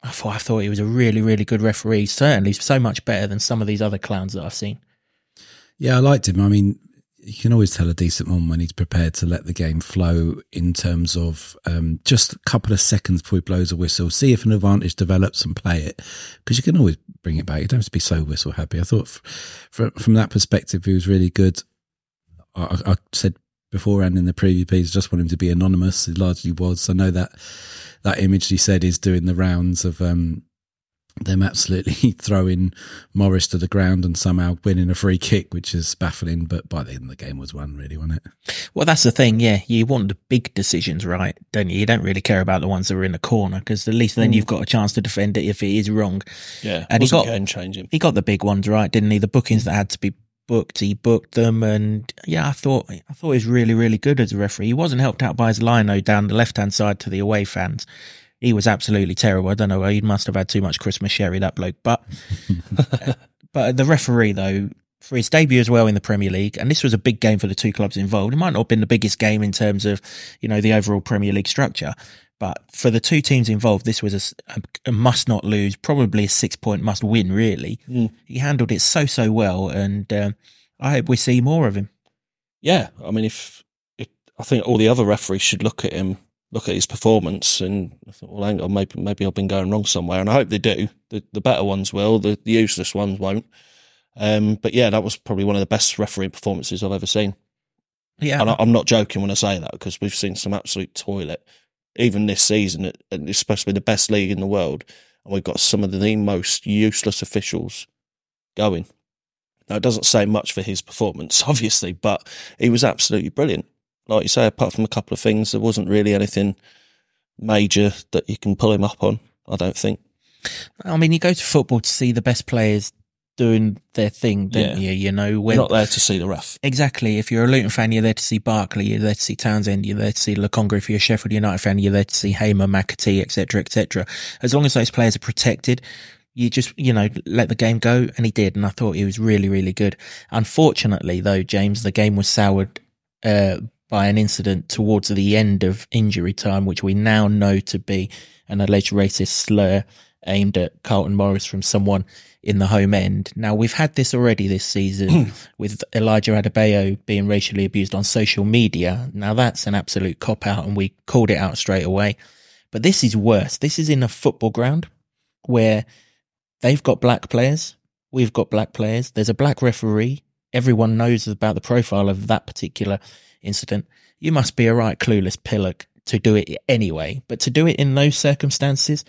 I thought I thought he was a really, really good referee. Certainly, so much better than some of these other clowns that I've seen. Yeah, I liked him. I mean, you can always tell a decent one when he's prepared to let the game flow in terms of um, just a couple of seconds before he blows a whistle, see if an advantage develops and play it. Because you can always bring it back. You don't have to be so whistle happy. I thought from, from that perspective, he was really good. I, I said beforehand in the preview piece, I just want him to be anonymous. He largely was. I know that that image he said is doing the rounds of um, them absolutely throwing Morris to the ground and somehow winning a free kick, which is baffling. But by the end, the game was won, really, wasn't it? Well, that's the thing. Yeah, you want the big decisions, right? Don't you? You don't really care about the ones that are in the corner because at least then mm. you've got a chance to defend it if it is wrong. Yeah, And he wasn't got- game changing. He got the big ones right, didn't he? The bookings mm. that had to be booked, he booked them, and yeah, I thought I thought he was really, really good as a referee. He wasn't helped out by his lino down the left hand side to the away fans. He was absolutely terrible. I don't know. He must have had too much Christmas sherry, that bloke. But but the referee though, for his debut as well in the Premier League, and this was a big game for the two clubs involved. It might not have been the biggest game in terms of, you know, the overall Premier League structure, but for the two teams involved, this was a must not lose, probably a six point must win. Really, Mm. he handled it so so well, and um, I hope we see more of him. Yeah, I mean, if, if I think all the other referees should look at him look at his performance, and I thought, well, hang on, maybe maybe I've been going wrong somewhere, and I hope they do. The the better ones will, the, the useless ones won't. Um, but yeah, that was probably one of the best refereeing performances I've ever seen. Yeah, And I, I'm not joking when I say that because we've seen some absolute toilet, even this season. it- It's supposed to be the best league in the world, and we've got some of the most useless officials going. Now, it doesn't say much for his performance, obviously, but he was absolutely brilliant. Like you say, apart from a couple of things, there wasn't really anything major that you can pull him up on. I don't think. I mean, you go to football to see the best players doing their thing, don't Yeah. you? You know, We're not there to see the ref. Exactly. If you're a Luton fan, you're there to see Barkley. You're there to see Townsend. You're there to see Lokonga. If you're a Sheffield United fan, you're there to see Hamer, McAtee, etc., etc. As long as those players are protected, you just you know let the game go, and he did. And I thought he was really, really good. Unfortunately, though, James, the game was soured uh, by an incident towards the end of injury time, which we now know to be an alleged racist slur aimed at Carlton Morris from someone in the home end. Now we've had this already this season with Elijah Adebayo being racially abused on social media. Now that's an absolute cop out and we called it out straight away. But this is worse. This is in a football ground where they've got black players. We've got black players. There's a black referee. Everyone knows about the profile of that particular incident. You must be a right clueless pillock to do it anyway. But to do it in those circumstances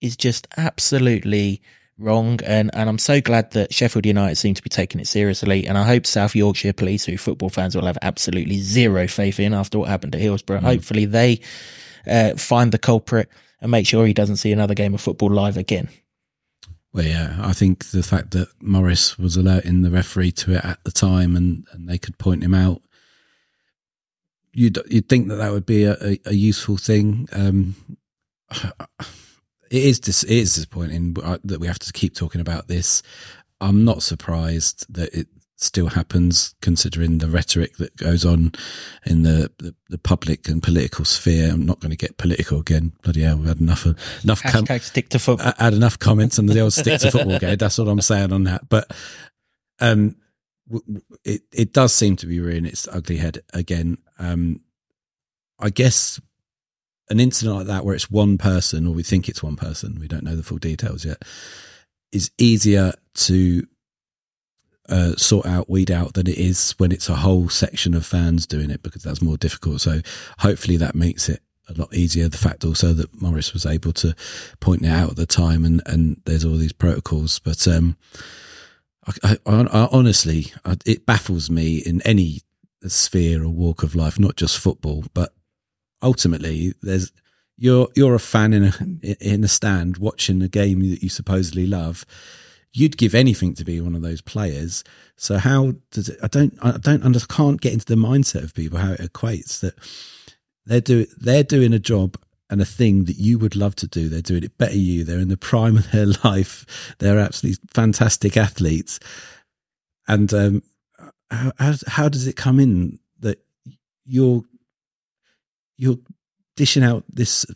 is just absolutely wrong. And, and I'm so glad that Sheffield United seem to be taking it seriously. And I hope South Yorkshire Police, who football fans will have absolutely zero faith in after what happened at Hillsborough, hopefully they uh, find the culprit and make sure he doesn't see another game of football live again. Well, yeah, I think the fact that Morris was alerting the referee to it at the time and, and they could point him out, you'd you'd think that that would be a, a, a useful thing. Um, it is dis- it is disappointing that we have to keep talking about this. I'm not surprised that it still happens, considering the rhetoric that goes on in the, the, the public and political sphere. I'm not going to get political again. Bloody hell, we've had enough of, enough. com- stick to football. I had enough comments on the old stick to football game. That's what I'm saying on that. But um, w- w- it it does seem to be rearing its ugly head again. Um, I guess an incident like that, where it's one person, or we think it's one person, we don't know the full details yet, is easier to uh, sort out, weed out than it is when it's a whole section of fans doing it because that's more difficult. So hopefully that makes it a lot easier. The fact also that Morris was able to point it out at the time and, and there's all these protocols. But um, I, I, I honestly, it baffles me in any sphere or walk of life, not just football, but ultimately there's you're you're a fan in a in a stand watching a game that you supposedly love. You'd give anything to be one of those players. So how does it i don't i don't under can't get into the mindset of people how it equates that they're doing they're doing a job and a thing that you would love to do. They're doing it better you. They're in the prime of their life. They're absolutely fantastic athletes. And um how, how, does it come in that you're you're dishing out this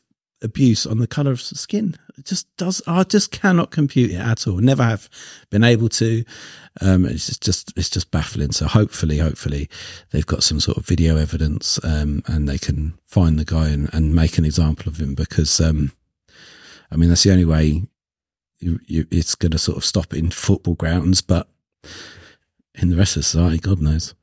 abuse on the color of skin. It just does. I just cannot compute it at all. Never have been able to. Um, it's just, just it's just baffling. So hopefully, hopefully, they've got some sort of video evidence, um, and they can find the guy and, and make an example of him because, um, I mean, that's the only way you, you, it's going to sort of stop in football grounds, but in the rest of society, God knows.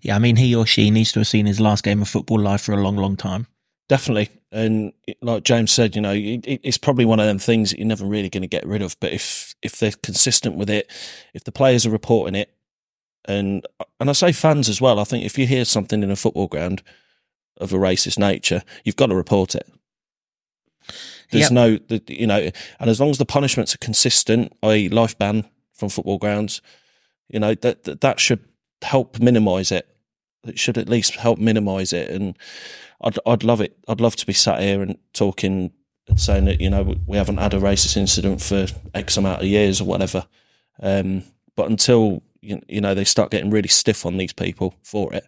Yeah, I mean, he or she needs to have seen his last game of football live for a long, long time. Definitely. And like James said, you know, it's probably one of them things that you're never really going to get rid of. But if if they're consistent with it, if the players are reporting it, and and I say fans as well, I think if you hear something in a football ground of a racist nature, you've got to report it. There's Yep. no, you know, and as long as the punishments are consistent, i.e., life ban from football grounds, you know that that, that should help minimise it. It should at least help minimise it, and I'd I'd love it. I'd love to be sat here and talking and saying that you know we haven't had a racist incident for X amount of years or whatever. Um, but until you, know they start getting really stiff on these people for it,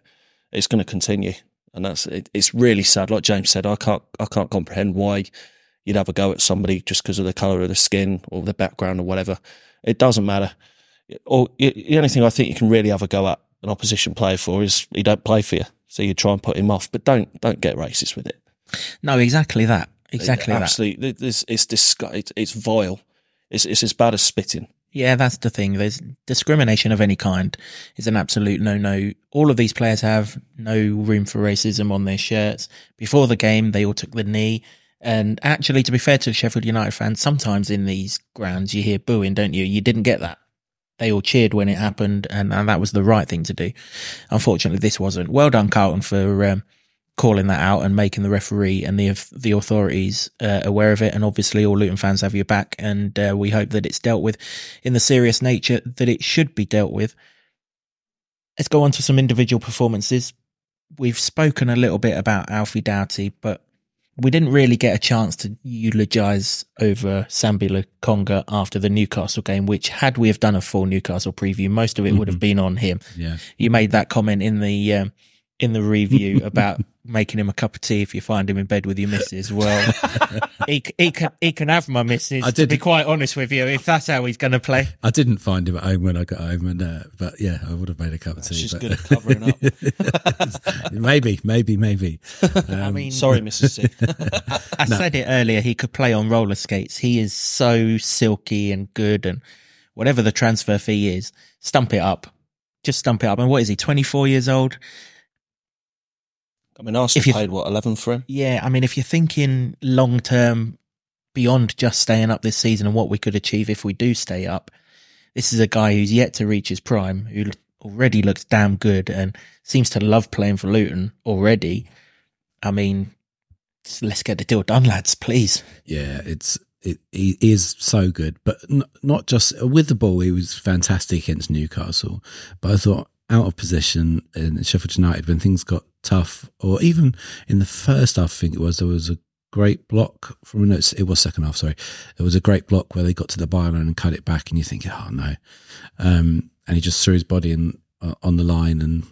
it's going to continue, and that's it, it's really sad. Like James said, I can't I can't comprehend why you'd have a go at somebody just because of the color of the skin or the background or whatever. It doesn't matter. Or the only thing I think you can really have a go at an opposition player for is he don't play for you, so you try and put him off. But don't don't get racist with it. No, exactly that. Exactly that. Absolutely, it's it's, disgu- it's it's vile. It's it's as bad as spitting. Yeah, that's the thing. There's discrimination of any kind is an absolute no no. All of these players have no room for racism on their shirts. Before the game, they all took the knee. And actually, to be fair to Sheffield United fans, sometimes in these grounds you hear booing, don't you? You didn't get that. They all cheered when it happened, and, and that was the right thing to do. Unfortunately, this wasn't. Well done, Carlton, for um, calling that out and making the referee and the the authorities uh, aware of it. And obviously, all Luton fans have your back, and uh, we hope that it's dealt with in the serious nature that it should be dealt with. Let's go on to some individual performances. We've spoken a little bit about Alfie Doughty, but we didn't really get a chance to eulogise over Sambi Lokonga after the Newcastle game, which had we have done a full Newcastle preview, most of it would have been on him. Yeah. You made that comment in the um, in the review about making him a cup of tea if you find him in bed with your missus. Well, he he can he can have my missus. I To be quite honest with you, if that's how he's going to play. I didn't find him at home when I got home, and uh, but yeah, I would have made a cup of tea. She's but- good at covering up. maybe, maybe, maybe. I mean, Sorry, Mrs. C. I said it earlier. He could play on roller skates. He is so silky and good, and whatever the transfer fee is, stump it up. Just stump it up. And what is he? Twenty four years old. I mean, Arsenal If you- paid what eleven for him. Yeah, I mean, if you're thinking long term beyond just staying up this season and what we could achieve if we do stay up, this is a guy who's yet to reach his prime, who already looks damn good and seems to love playing for Luton already. I mean, let's get the deal done, lads, please. Yeah, it's it, he is so good, but n- not just with the ball. He was fantastic against Newcastle, but I thought out of position in Sheffield United when things got tough, or even in the first half, I think it was there was a great block from no, it was second half. Sorry, there was a great block where they got to the byline and cut it back, and you think, oh no, um, and he just threw his body in uh, on the line and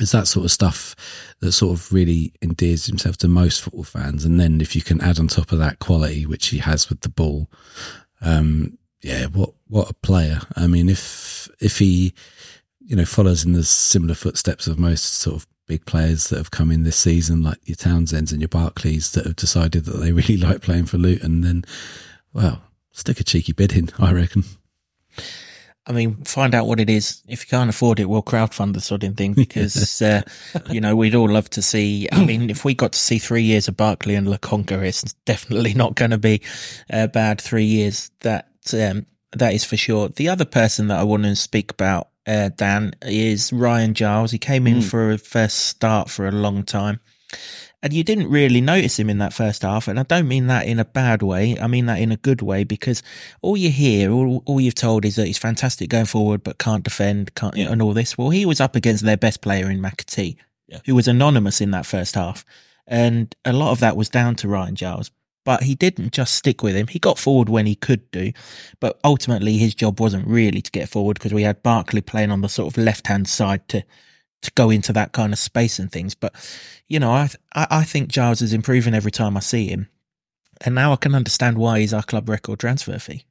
it's that sort of stuff that sort of really endears himself to most football fans. And then if you can add on top of that quality, which he has with the ball, um, yeah, what what a player! I mean, if if he, you know, follows in the similar footsteps of most sort of big players that have come in this season, like your Townsends and your Barkleys, that have decided that they really like playing for Luton, then well, stick a cheeky bid in, I reckon. I mean, find out what it is. If you can't afford it, we'll crowdfund the sort of thing because, uh, you know, we'd all love to see. I mean, if we got to see three years of Barkley and Lokonga, it's definitely not going to be a bad three years. That, um, that is for sure. The other person that I want to speak about, uh, Dan, is Ryan Giles. He came in for a first start for a long time. And you didn't really notice him in that first half. And I don't mean that in a bad way. I mean that in a good way because all you hear, all, all you've told is that he's fantastic going forward, but can't defend, can't, Yeah. and all this. Well, he was up against their best player in McAtee, Yeah. who was anonymous in that first half. And a lot of that was down to Ryan Giles. But he didn't just stick with him. He got forward when he could do, but ultimately his job wasn't really to get forward because we had Barkley playing on the sort of left hand side to to go into that kind of space and things. But you know, I I, I think Giles is improving every time I see him, and now I can understand why he's our club record transfer fee.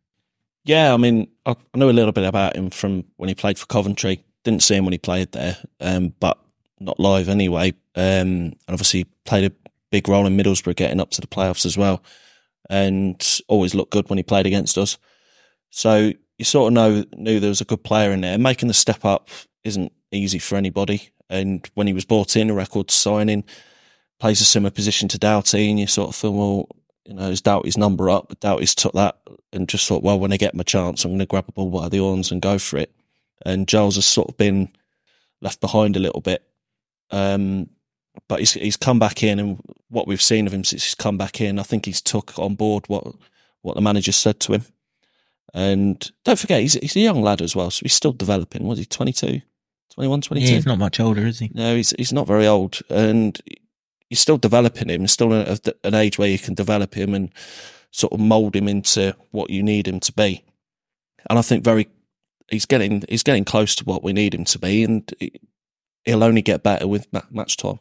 Yeah, I mean, I, know a little bit about him from when he played for Coventry. Didn't see him when he played there, um, but not live anyway. Um, and obviously played a big role in Middlesbrough getting up to the playoffs as well, and always looked good when he played against us. So you sort of know knew there was a good player in there. Making the step up isn't easy for anybody. And when he was brought in, a record signing, plays a similar position to Doughty, and you sort of feel, well, you know, is Doughty's number up? But Doughty's took that and just thought, well, when I get my chance, I'm going to grab a ball by the horns and go for it. And Giles has sort of been left behind a little bit. Um, but he's he's come back in, and what we've seen of him since he's come back in, I think he's took on board what what the manager said to him. And don't forget, he's he's a young lad as well, so he's still developing. Was he 22, 21, 22? Yeah, he's not much older, is he? No, he's he's not very old, and you're still developing him. He's still at an age where you can develop him and sort of mold him into what you need him to be. And I think very he's getting he's getting close to what we need him to be, and he'll only get better with ma- match time.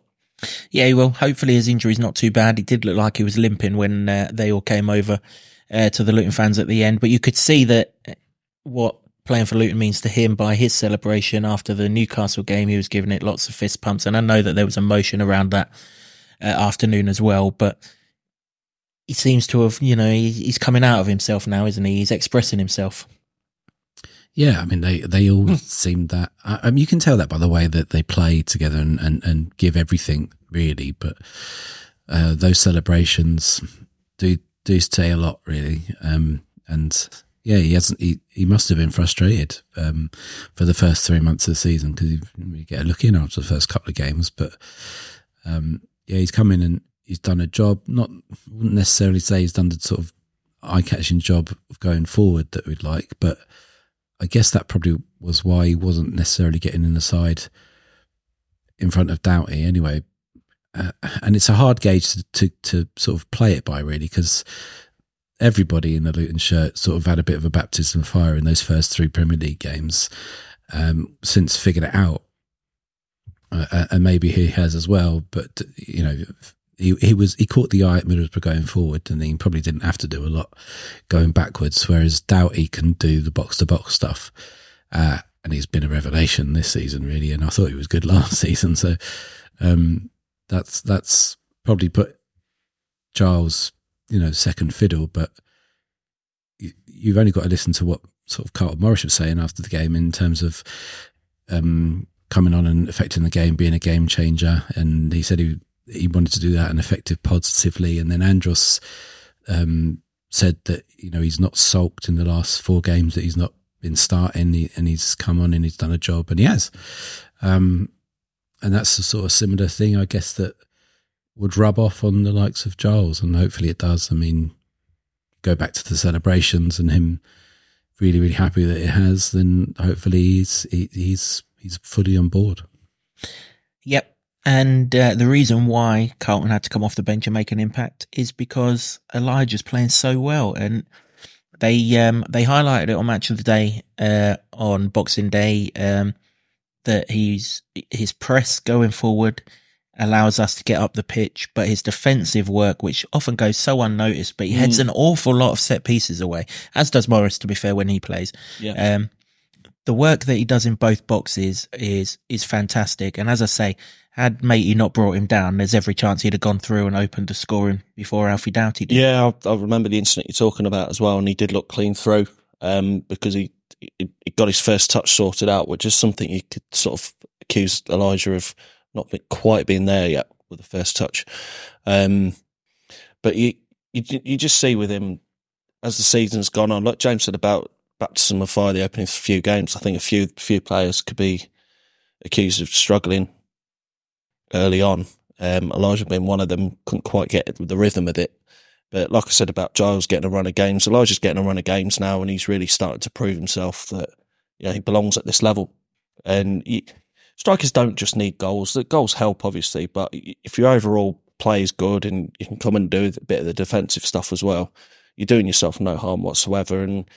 Yeah, he will. Hopefully his injury's not too bad. It did look like he was limping when uh, they all came over uh, to the Luton fans at the end, but you could see that uh, what playing for Luton means to him by his celebration after the Newcastle game. He was giving it lots of fist pumps, and I know that there was emotion around that uh, afternoon as well. But he seems to have, you know, he, he's coming out of himself now, isn't he? He's expressing himself. Yeah, I mean they they all seem that. I I mean, you can tell that by the way that they play together and and, and give everything really. But uh, those celebrations do do say a lot really. Um, and yeah, he hasn't. He, he must have been frustrated um, for the first three months of the season because you, you get a look in after the first couple of games. But um, yeah, he's come in and he's done a job. Not wouldn't necessarily say he's done the sort of eye catching job of going forward that we'd like, but I guess that probably was why he wasn't necessarily getting in the side in front of Doughty anyway. Uh, and it's a hard gauge to, to, to sort of play it by really because everybody in the Luton shirt sort of had a bit of a baptism of fire in those first three Premier League games um, since figured it out. Uh, and maybe he has as well, but you know, he he was he caught the eye at Middlesbrough going forward, and he probably didn't have to do a lot going backwards. Whereas Doughty can do the box to box stuff, uh, and he's been a revelation this season, really. And I thought he was good last season, so um, that's that's probably put Giles, you know, second fiddle. But you, you've only got to listen to what sort of Carl Morris was saying after the game in terms of um, coming on and affecting the game, being a game changer, and he said he he wanted to do that and effective positively. And then Andros um, said that you know he's not sulked in the last four games that he's not been starting and he's come on and he's done a job and he has. Um, and that's a sort of similar thing, I guess, that would rub off on the likes of Giles, and hopefully it does. I mean, go back to the celebrations and him really, really happy that it has. Then hopefully he's he, he's he's fully on board. Yep. And uh, the reason why Carlton had to come off the bench and make an impact is because Elijah's playing so well, and they um, they highlighted it on Match of the Day uh, on Boxing Day um, that he's his press going forward allows us to get up the pitch, but his defensive work, which often goes so unnoticed, but he heads an awful lot of set pieces away, as does Morris. To be fair, when he plays, Yeah. um, the work that he does in both boxes is is fantastic. And as I say, had Matey not brought him down, there's every chance he'd have gone through and opened a scoring before Alfie Doughty did. Yeah, I, I remember the incident you're talking about as well, and he did look clean through um, because he, he he got his first touch sorted out, which is something you could sort of accuse Elijah of not be, quite being there yet with the first touch. Um, but you, you you just see with him as the season's gone on, like James said about baptism of fire, the opening few games. I think a few few players could be accused of struggling early on. Um, Elijah being one of them, couldn't quite get the rhythm of it. But like I said about Giles getting a run of games, Elijah's getting a run of games now, and he's really started to prove himself that yeah he belongs at this level. And he, strikers don't just need goals; the goals help obviously, but if your overall play is good and you can come and do a bit of the defensive stuff as well, you're doing yourself no harm whatsoever. And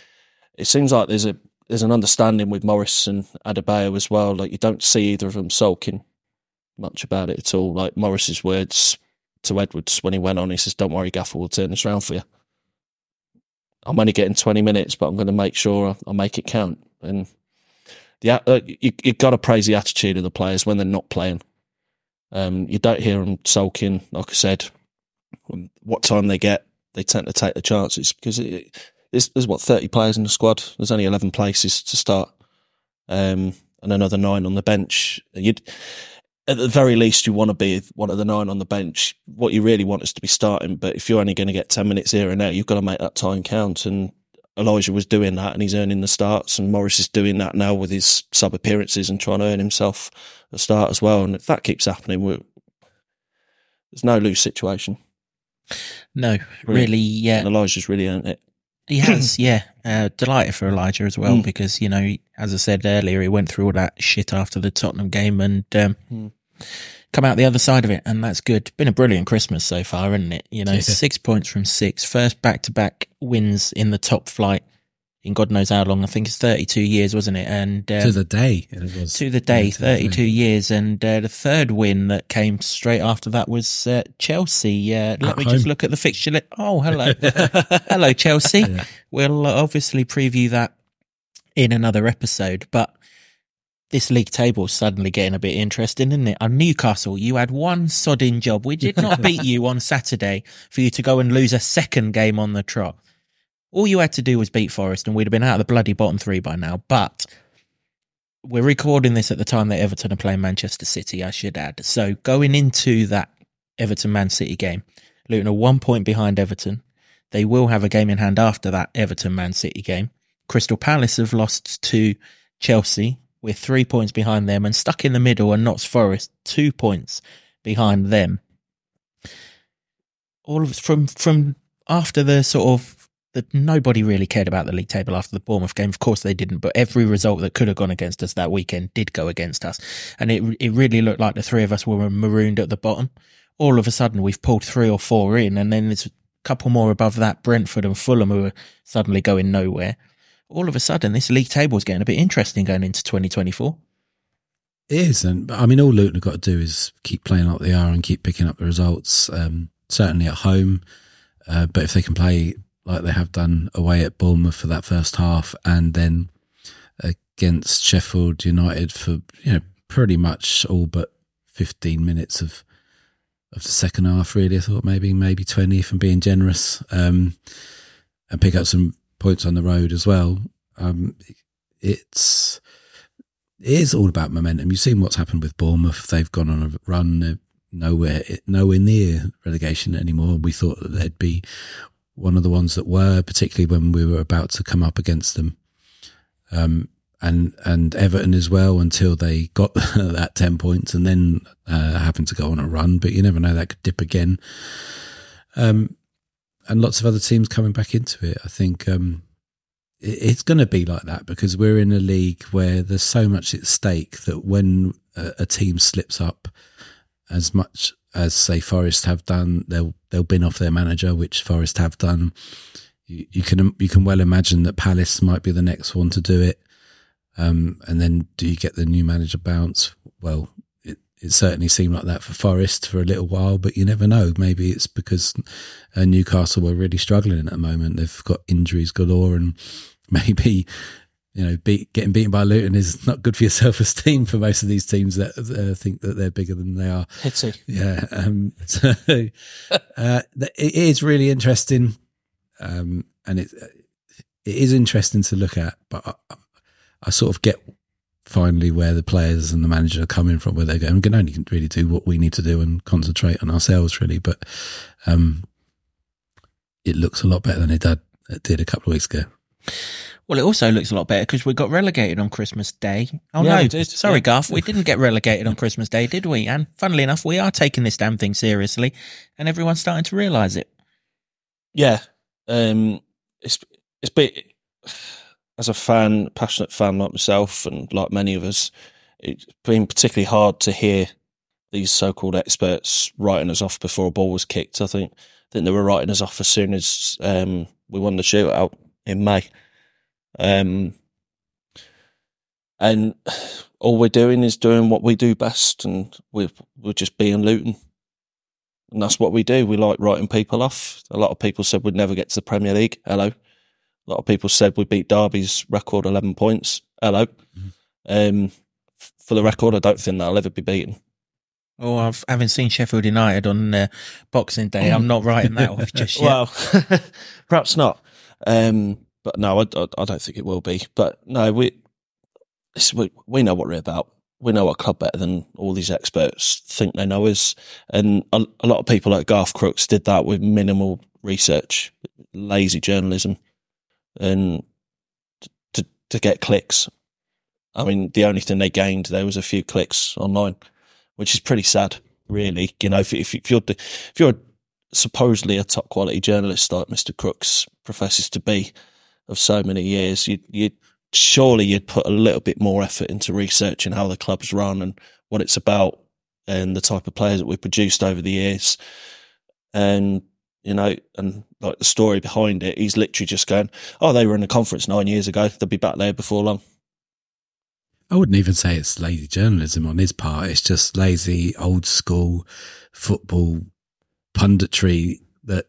it seems like there's a there's an understanding with Morris and Adebayo as well. Like you don't see either of them sulking much about it at all. Like Morris's words to Edwards when he went on, he says, "Don't worry, Gaffer we'll turn this round for you." I'm only getting 20 minutes, but I'm going to make sure I, I make it count. And the uh, you you got to praise the attitude of the players when they're not playing. Um, you don't hear them sulking. Like I said, um, what time they get, they tend to take the chances because it, there's, there's what 30 players in the squad. There's only 11 places to start, um, and another nine on the bench. You'd at the very least, you want to be one of the nine on the bench. What you really want is to be starting. But if you're only going to get 10 minutes here and there, you've got to make that time count. And Elijah was doing that and he's earning the starts. And Morris is doing that now with his sub appearances and trying to earn himself a start as well. And if that keeps happening, there's no lose situation. No, really, yeah. And Elijah's really earned it. He has, yeah. Uh, delighted for Elijah as well Mm. because you know, as I said earlier, he went through all that shit after the Tottenham game and um, Mm. come out the other side of it, and that's good. Been a brilliant Christmas so far, isn't it? You know, Yeah. six points from six, first back to back wins in the top flight in God knows how long. I think it's thirty-two years, wasn't it? And um, to the day. It was to the day, Yeah, to 32 years. And uh, the third win that came straight after that was uh, Chelsea. Uh, let At me home. just look at the fixture. li- Oh, hello. hello, Chelsea. Yeah. We'll uh, obviously preview that in another episode. But this league table is suddenly getting a bit interesting, isn't it? And Newcastle, you had one sodding job. We did not beat you on Saturday for you to go and lose a second game on the trot. All you had to do was beat Forest, and we'd have been out of the bloody bottom three by now. But we're recording this at the time that Everton are playing Manchester City, I should add. So going into that Everton Man City game, Luton are one point behind Everton. They will have a game in hand after that Everton Man City game. Crystal Palace have lost to Chelsea. We're three points behind them and stuck in the middle and Notts Forest two points behind them. All of from from after the sort of that nobody really cared about the league table after the Bournemouth game. Of course they didn't, but every result that could have gone against us that weekend did go against us, and it it really looked like the three of us were marooned at the bottom. All of a sudden, we've pulled three or four in, and then there's a couple more above that, Brentford and Fulham, who are suddenly going nowhere. All of a sudden, this league table is getting a bit interesting going into 2024. It is, and I mean, all Luton have got to do is keep playing like they are and keep picking up the results. Um, certainly at home, uh, but if they can play like they have done away at Bournemouth for that first half, and then against Sheffield United for you know pretty much all but fifteen minutes of of the second half. Really, I thought maybe maybe twenty if I'm being generous, um, and pick up some points on the road as well. Um, it's it is all about momentum. You've seen what's happened with Bournemouth. They've gone on a run. They're nowhere nowhere near relegation anymore. We thought that they'd be one of the ones that were, particularly when we were about to come up against them. Um, and and Everton as well until they got that ten points and then uh, having to go on a run. But you never know that could dip again. Um, and lots of other teams coming back into it. I think um, it, it's going to be like that because we're in a league where there's so much at stake that when a, a team slips up as much as say Forest have done, they'll they'll bin off their manager, which Forest have done. You, you can you can well imagine that Palace might be the next one to do it. Um, and then do you get the new manager bounce? Well, it, it certainly seemed like that for Forest for a little while, but you never know. Maybe it's because uh, Newcastle were really struggling at the moment. They've got injuries galore, and maybe you know beat, getting beaten by Luton is not good for your self esteem for most of these teams that uh, think that they're bigger than they are. Pity. Yeah. Um, so uh, it is really interesting, um, and it it is interesting to look at, but. I, I sort of get finally where the players and the manager are coming from, where they're going. We can only really do what we need to do and concentrate on ourselves, really. But um, it looks a lot better than it did, it did a couple of weeks ago. Well, it also looks a lot better because we got relegated on Christmas Day. Oh Yeah, no, sorry, yeah. Garth, we didn't get relegated on Christmas Day, did we? And funnily enough, we are taking this damn thing seriously, and everyone's starting to realise it. Yeah, um, it's it's been as a fan, passionate fan like myself, and like many of us, it's been particularly hard to hear these so-called experts writing us off before a ball was kicked. I think I think they were writing us off as soon as um, we won the shootout in May, um, and all we're doing is doing what we do best, and we're we're just being Luton. And that's what we do. We like writing people off. A lot of people said we'd never get to the Premier League. Hello. A lot of people said we beat Derby's record 11 points. Hello. Um, f- for the record, I don't think that'll ever be beaten. Oh, I've haven't seen Sheffield United on uh, Boxing Day. I'm not writing that off just yet. Well, perhaps not. Um, but no, I, I, I don't think it will be. But no, we, we we know what we're about. We know our club better than all these experts think they know us. And a, a lot of people like Garth Crooks did that with minimal research, lazy journalism, and to to get clicks. I mean, the only thing they gained there was a few clicks online, which is pretty sad, really. You know, if, if, if you're if you're supposedly a top quality journalist like Mr. Crooks professes to be of so many years, you you surely you'd put a little bit more effort into researching how the club's run and what it's about and the type of players that we've produced over the years. And you know, and like the story behind it, he's literally just going, "Oh, they were in a conference nine years ago. They'll be back there before long." I wouldn't even say it's lazy journalism on his part. It's just lazy, old school football punditry that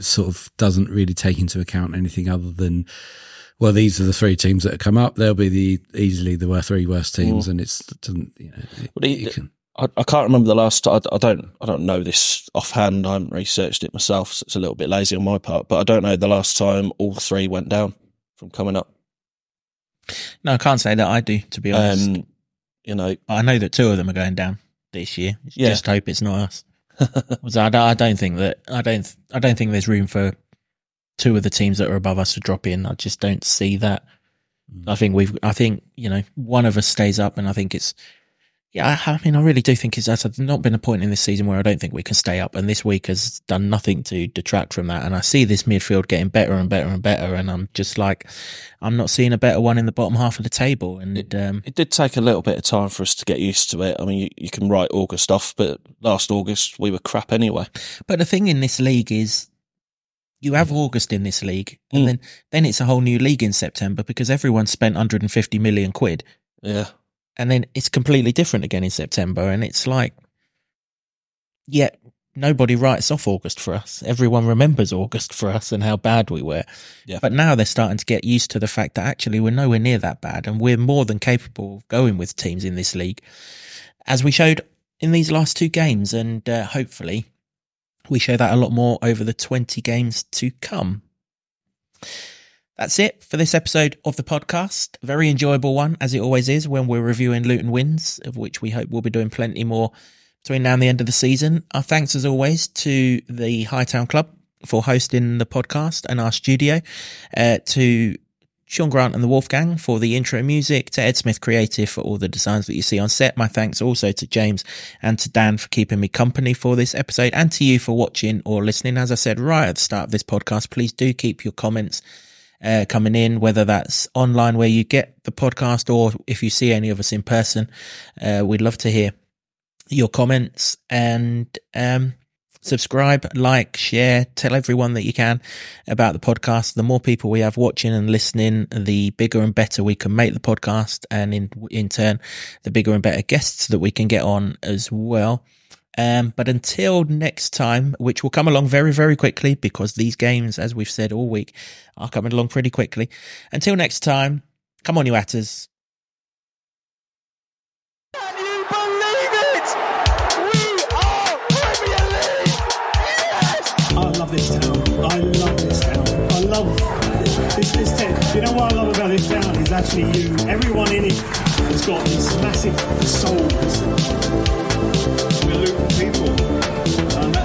sort of doesn't really take into account anything other than well, these are the three teams that have come up. They'll be the easily the three worst teams, and it's it doesn't you know. it- But he- you can- I, I can't remember the last. I, I don't. I don't know this offhand. I haven't researched it myself, so it's a little bit lazy on my part. But I don't know the last time all three went down from coming up. No, I can't say that I do, to be honest. Um, you know, I know that two of them are going down this year. Yeah. Just hope it's not us. 'Cause I, don't- I don't think that I don't I don't think there's room for two of the teams that are above us to drop in. I just don't see that. Mm. I think we've I think you know one of us stays up, and I think it's yeah. I, I mean, I really do think it's that's not been a point in this season where I don't think we can stay up, and this week has done nothing to detract from that. And I see this midfield getting better and better and better, and I'm just like I'm not seeing a better one in the bottom half of the table, and um, it did take a little bit of time for us to get used to it. I mean, you, you can write August off, but last August we were crap anyway. But the thing in this league is you have August in this league, and Mm. then then it's a whole new league in September because everyone spent 150 million quid, Yeah, and then it's completely different again in September, and it's like, yet nobody writes off August for us. Everyone remembers August for us and how bad we were. Yeah. But now they're starting to get used to the fact that actually we're nowhere near that bad, and we're more than capable of going with teams in this league, as we showed in these last two games, and uh, hopefully we show that a lot more over the 20 games to come. That's it for this episode of the podcast. Very enjoyable one, as it always is when we're reviewing Luton wins, of which we hope we'll be doing plenty more between now and the end of the season. Our thanks, as always, to the Hightown Club for hosting the podcast and our studio, uh, to Sean Grant and the Wolfgang for the intro music, to Ed Smith Creative for all the designs that you see on set. My thanks also to James and to Dan for keeping me company for this episode, and to you for watching or listening. As I said right at the start of this podcast, please do keep your comments uh, coming in, whether that's online where you get the podcast or if you see any of us in person. Uh, we'd love to hear your comments and um, subscribe, like, share, tell everyone that you can about the podcast. The more people we have watching and listening, the bigger and better we can make the podcast, and in in turn, the bigger and better guests that we can get on as well. Um, but until next time, which will come along very, very quickly because these games, as we've said all week, are coming along pretty quickly. Until next time, come on, you atters. Can you believe it? We are Premier League! I love this town. This, this town. You know what I love about this town is actually you. Everyone in it has got this massive soul. We're people.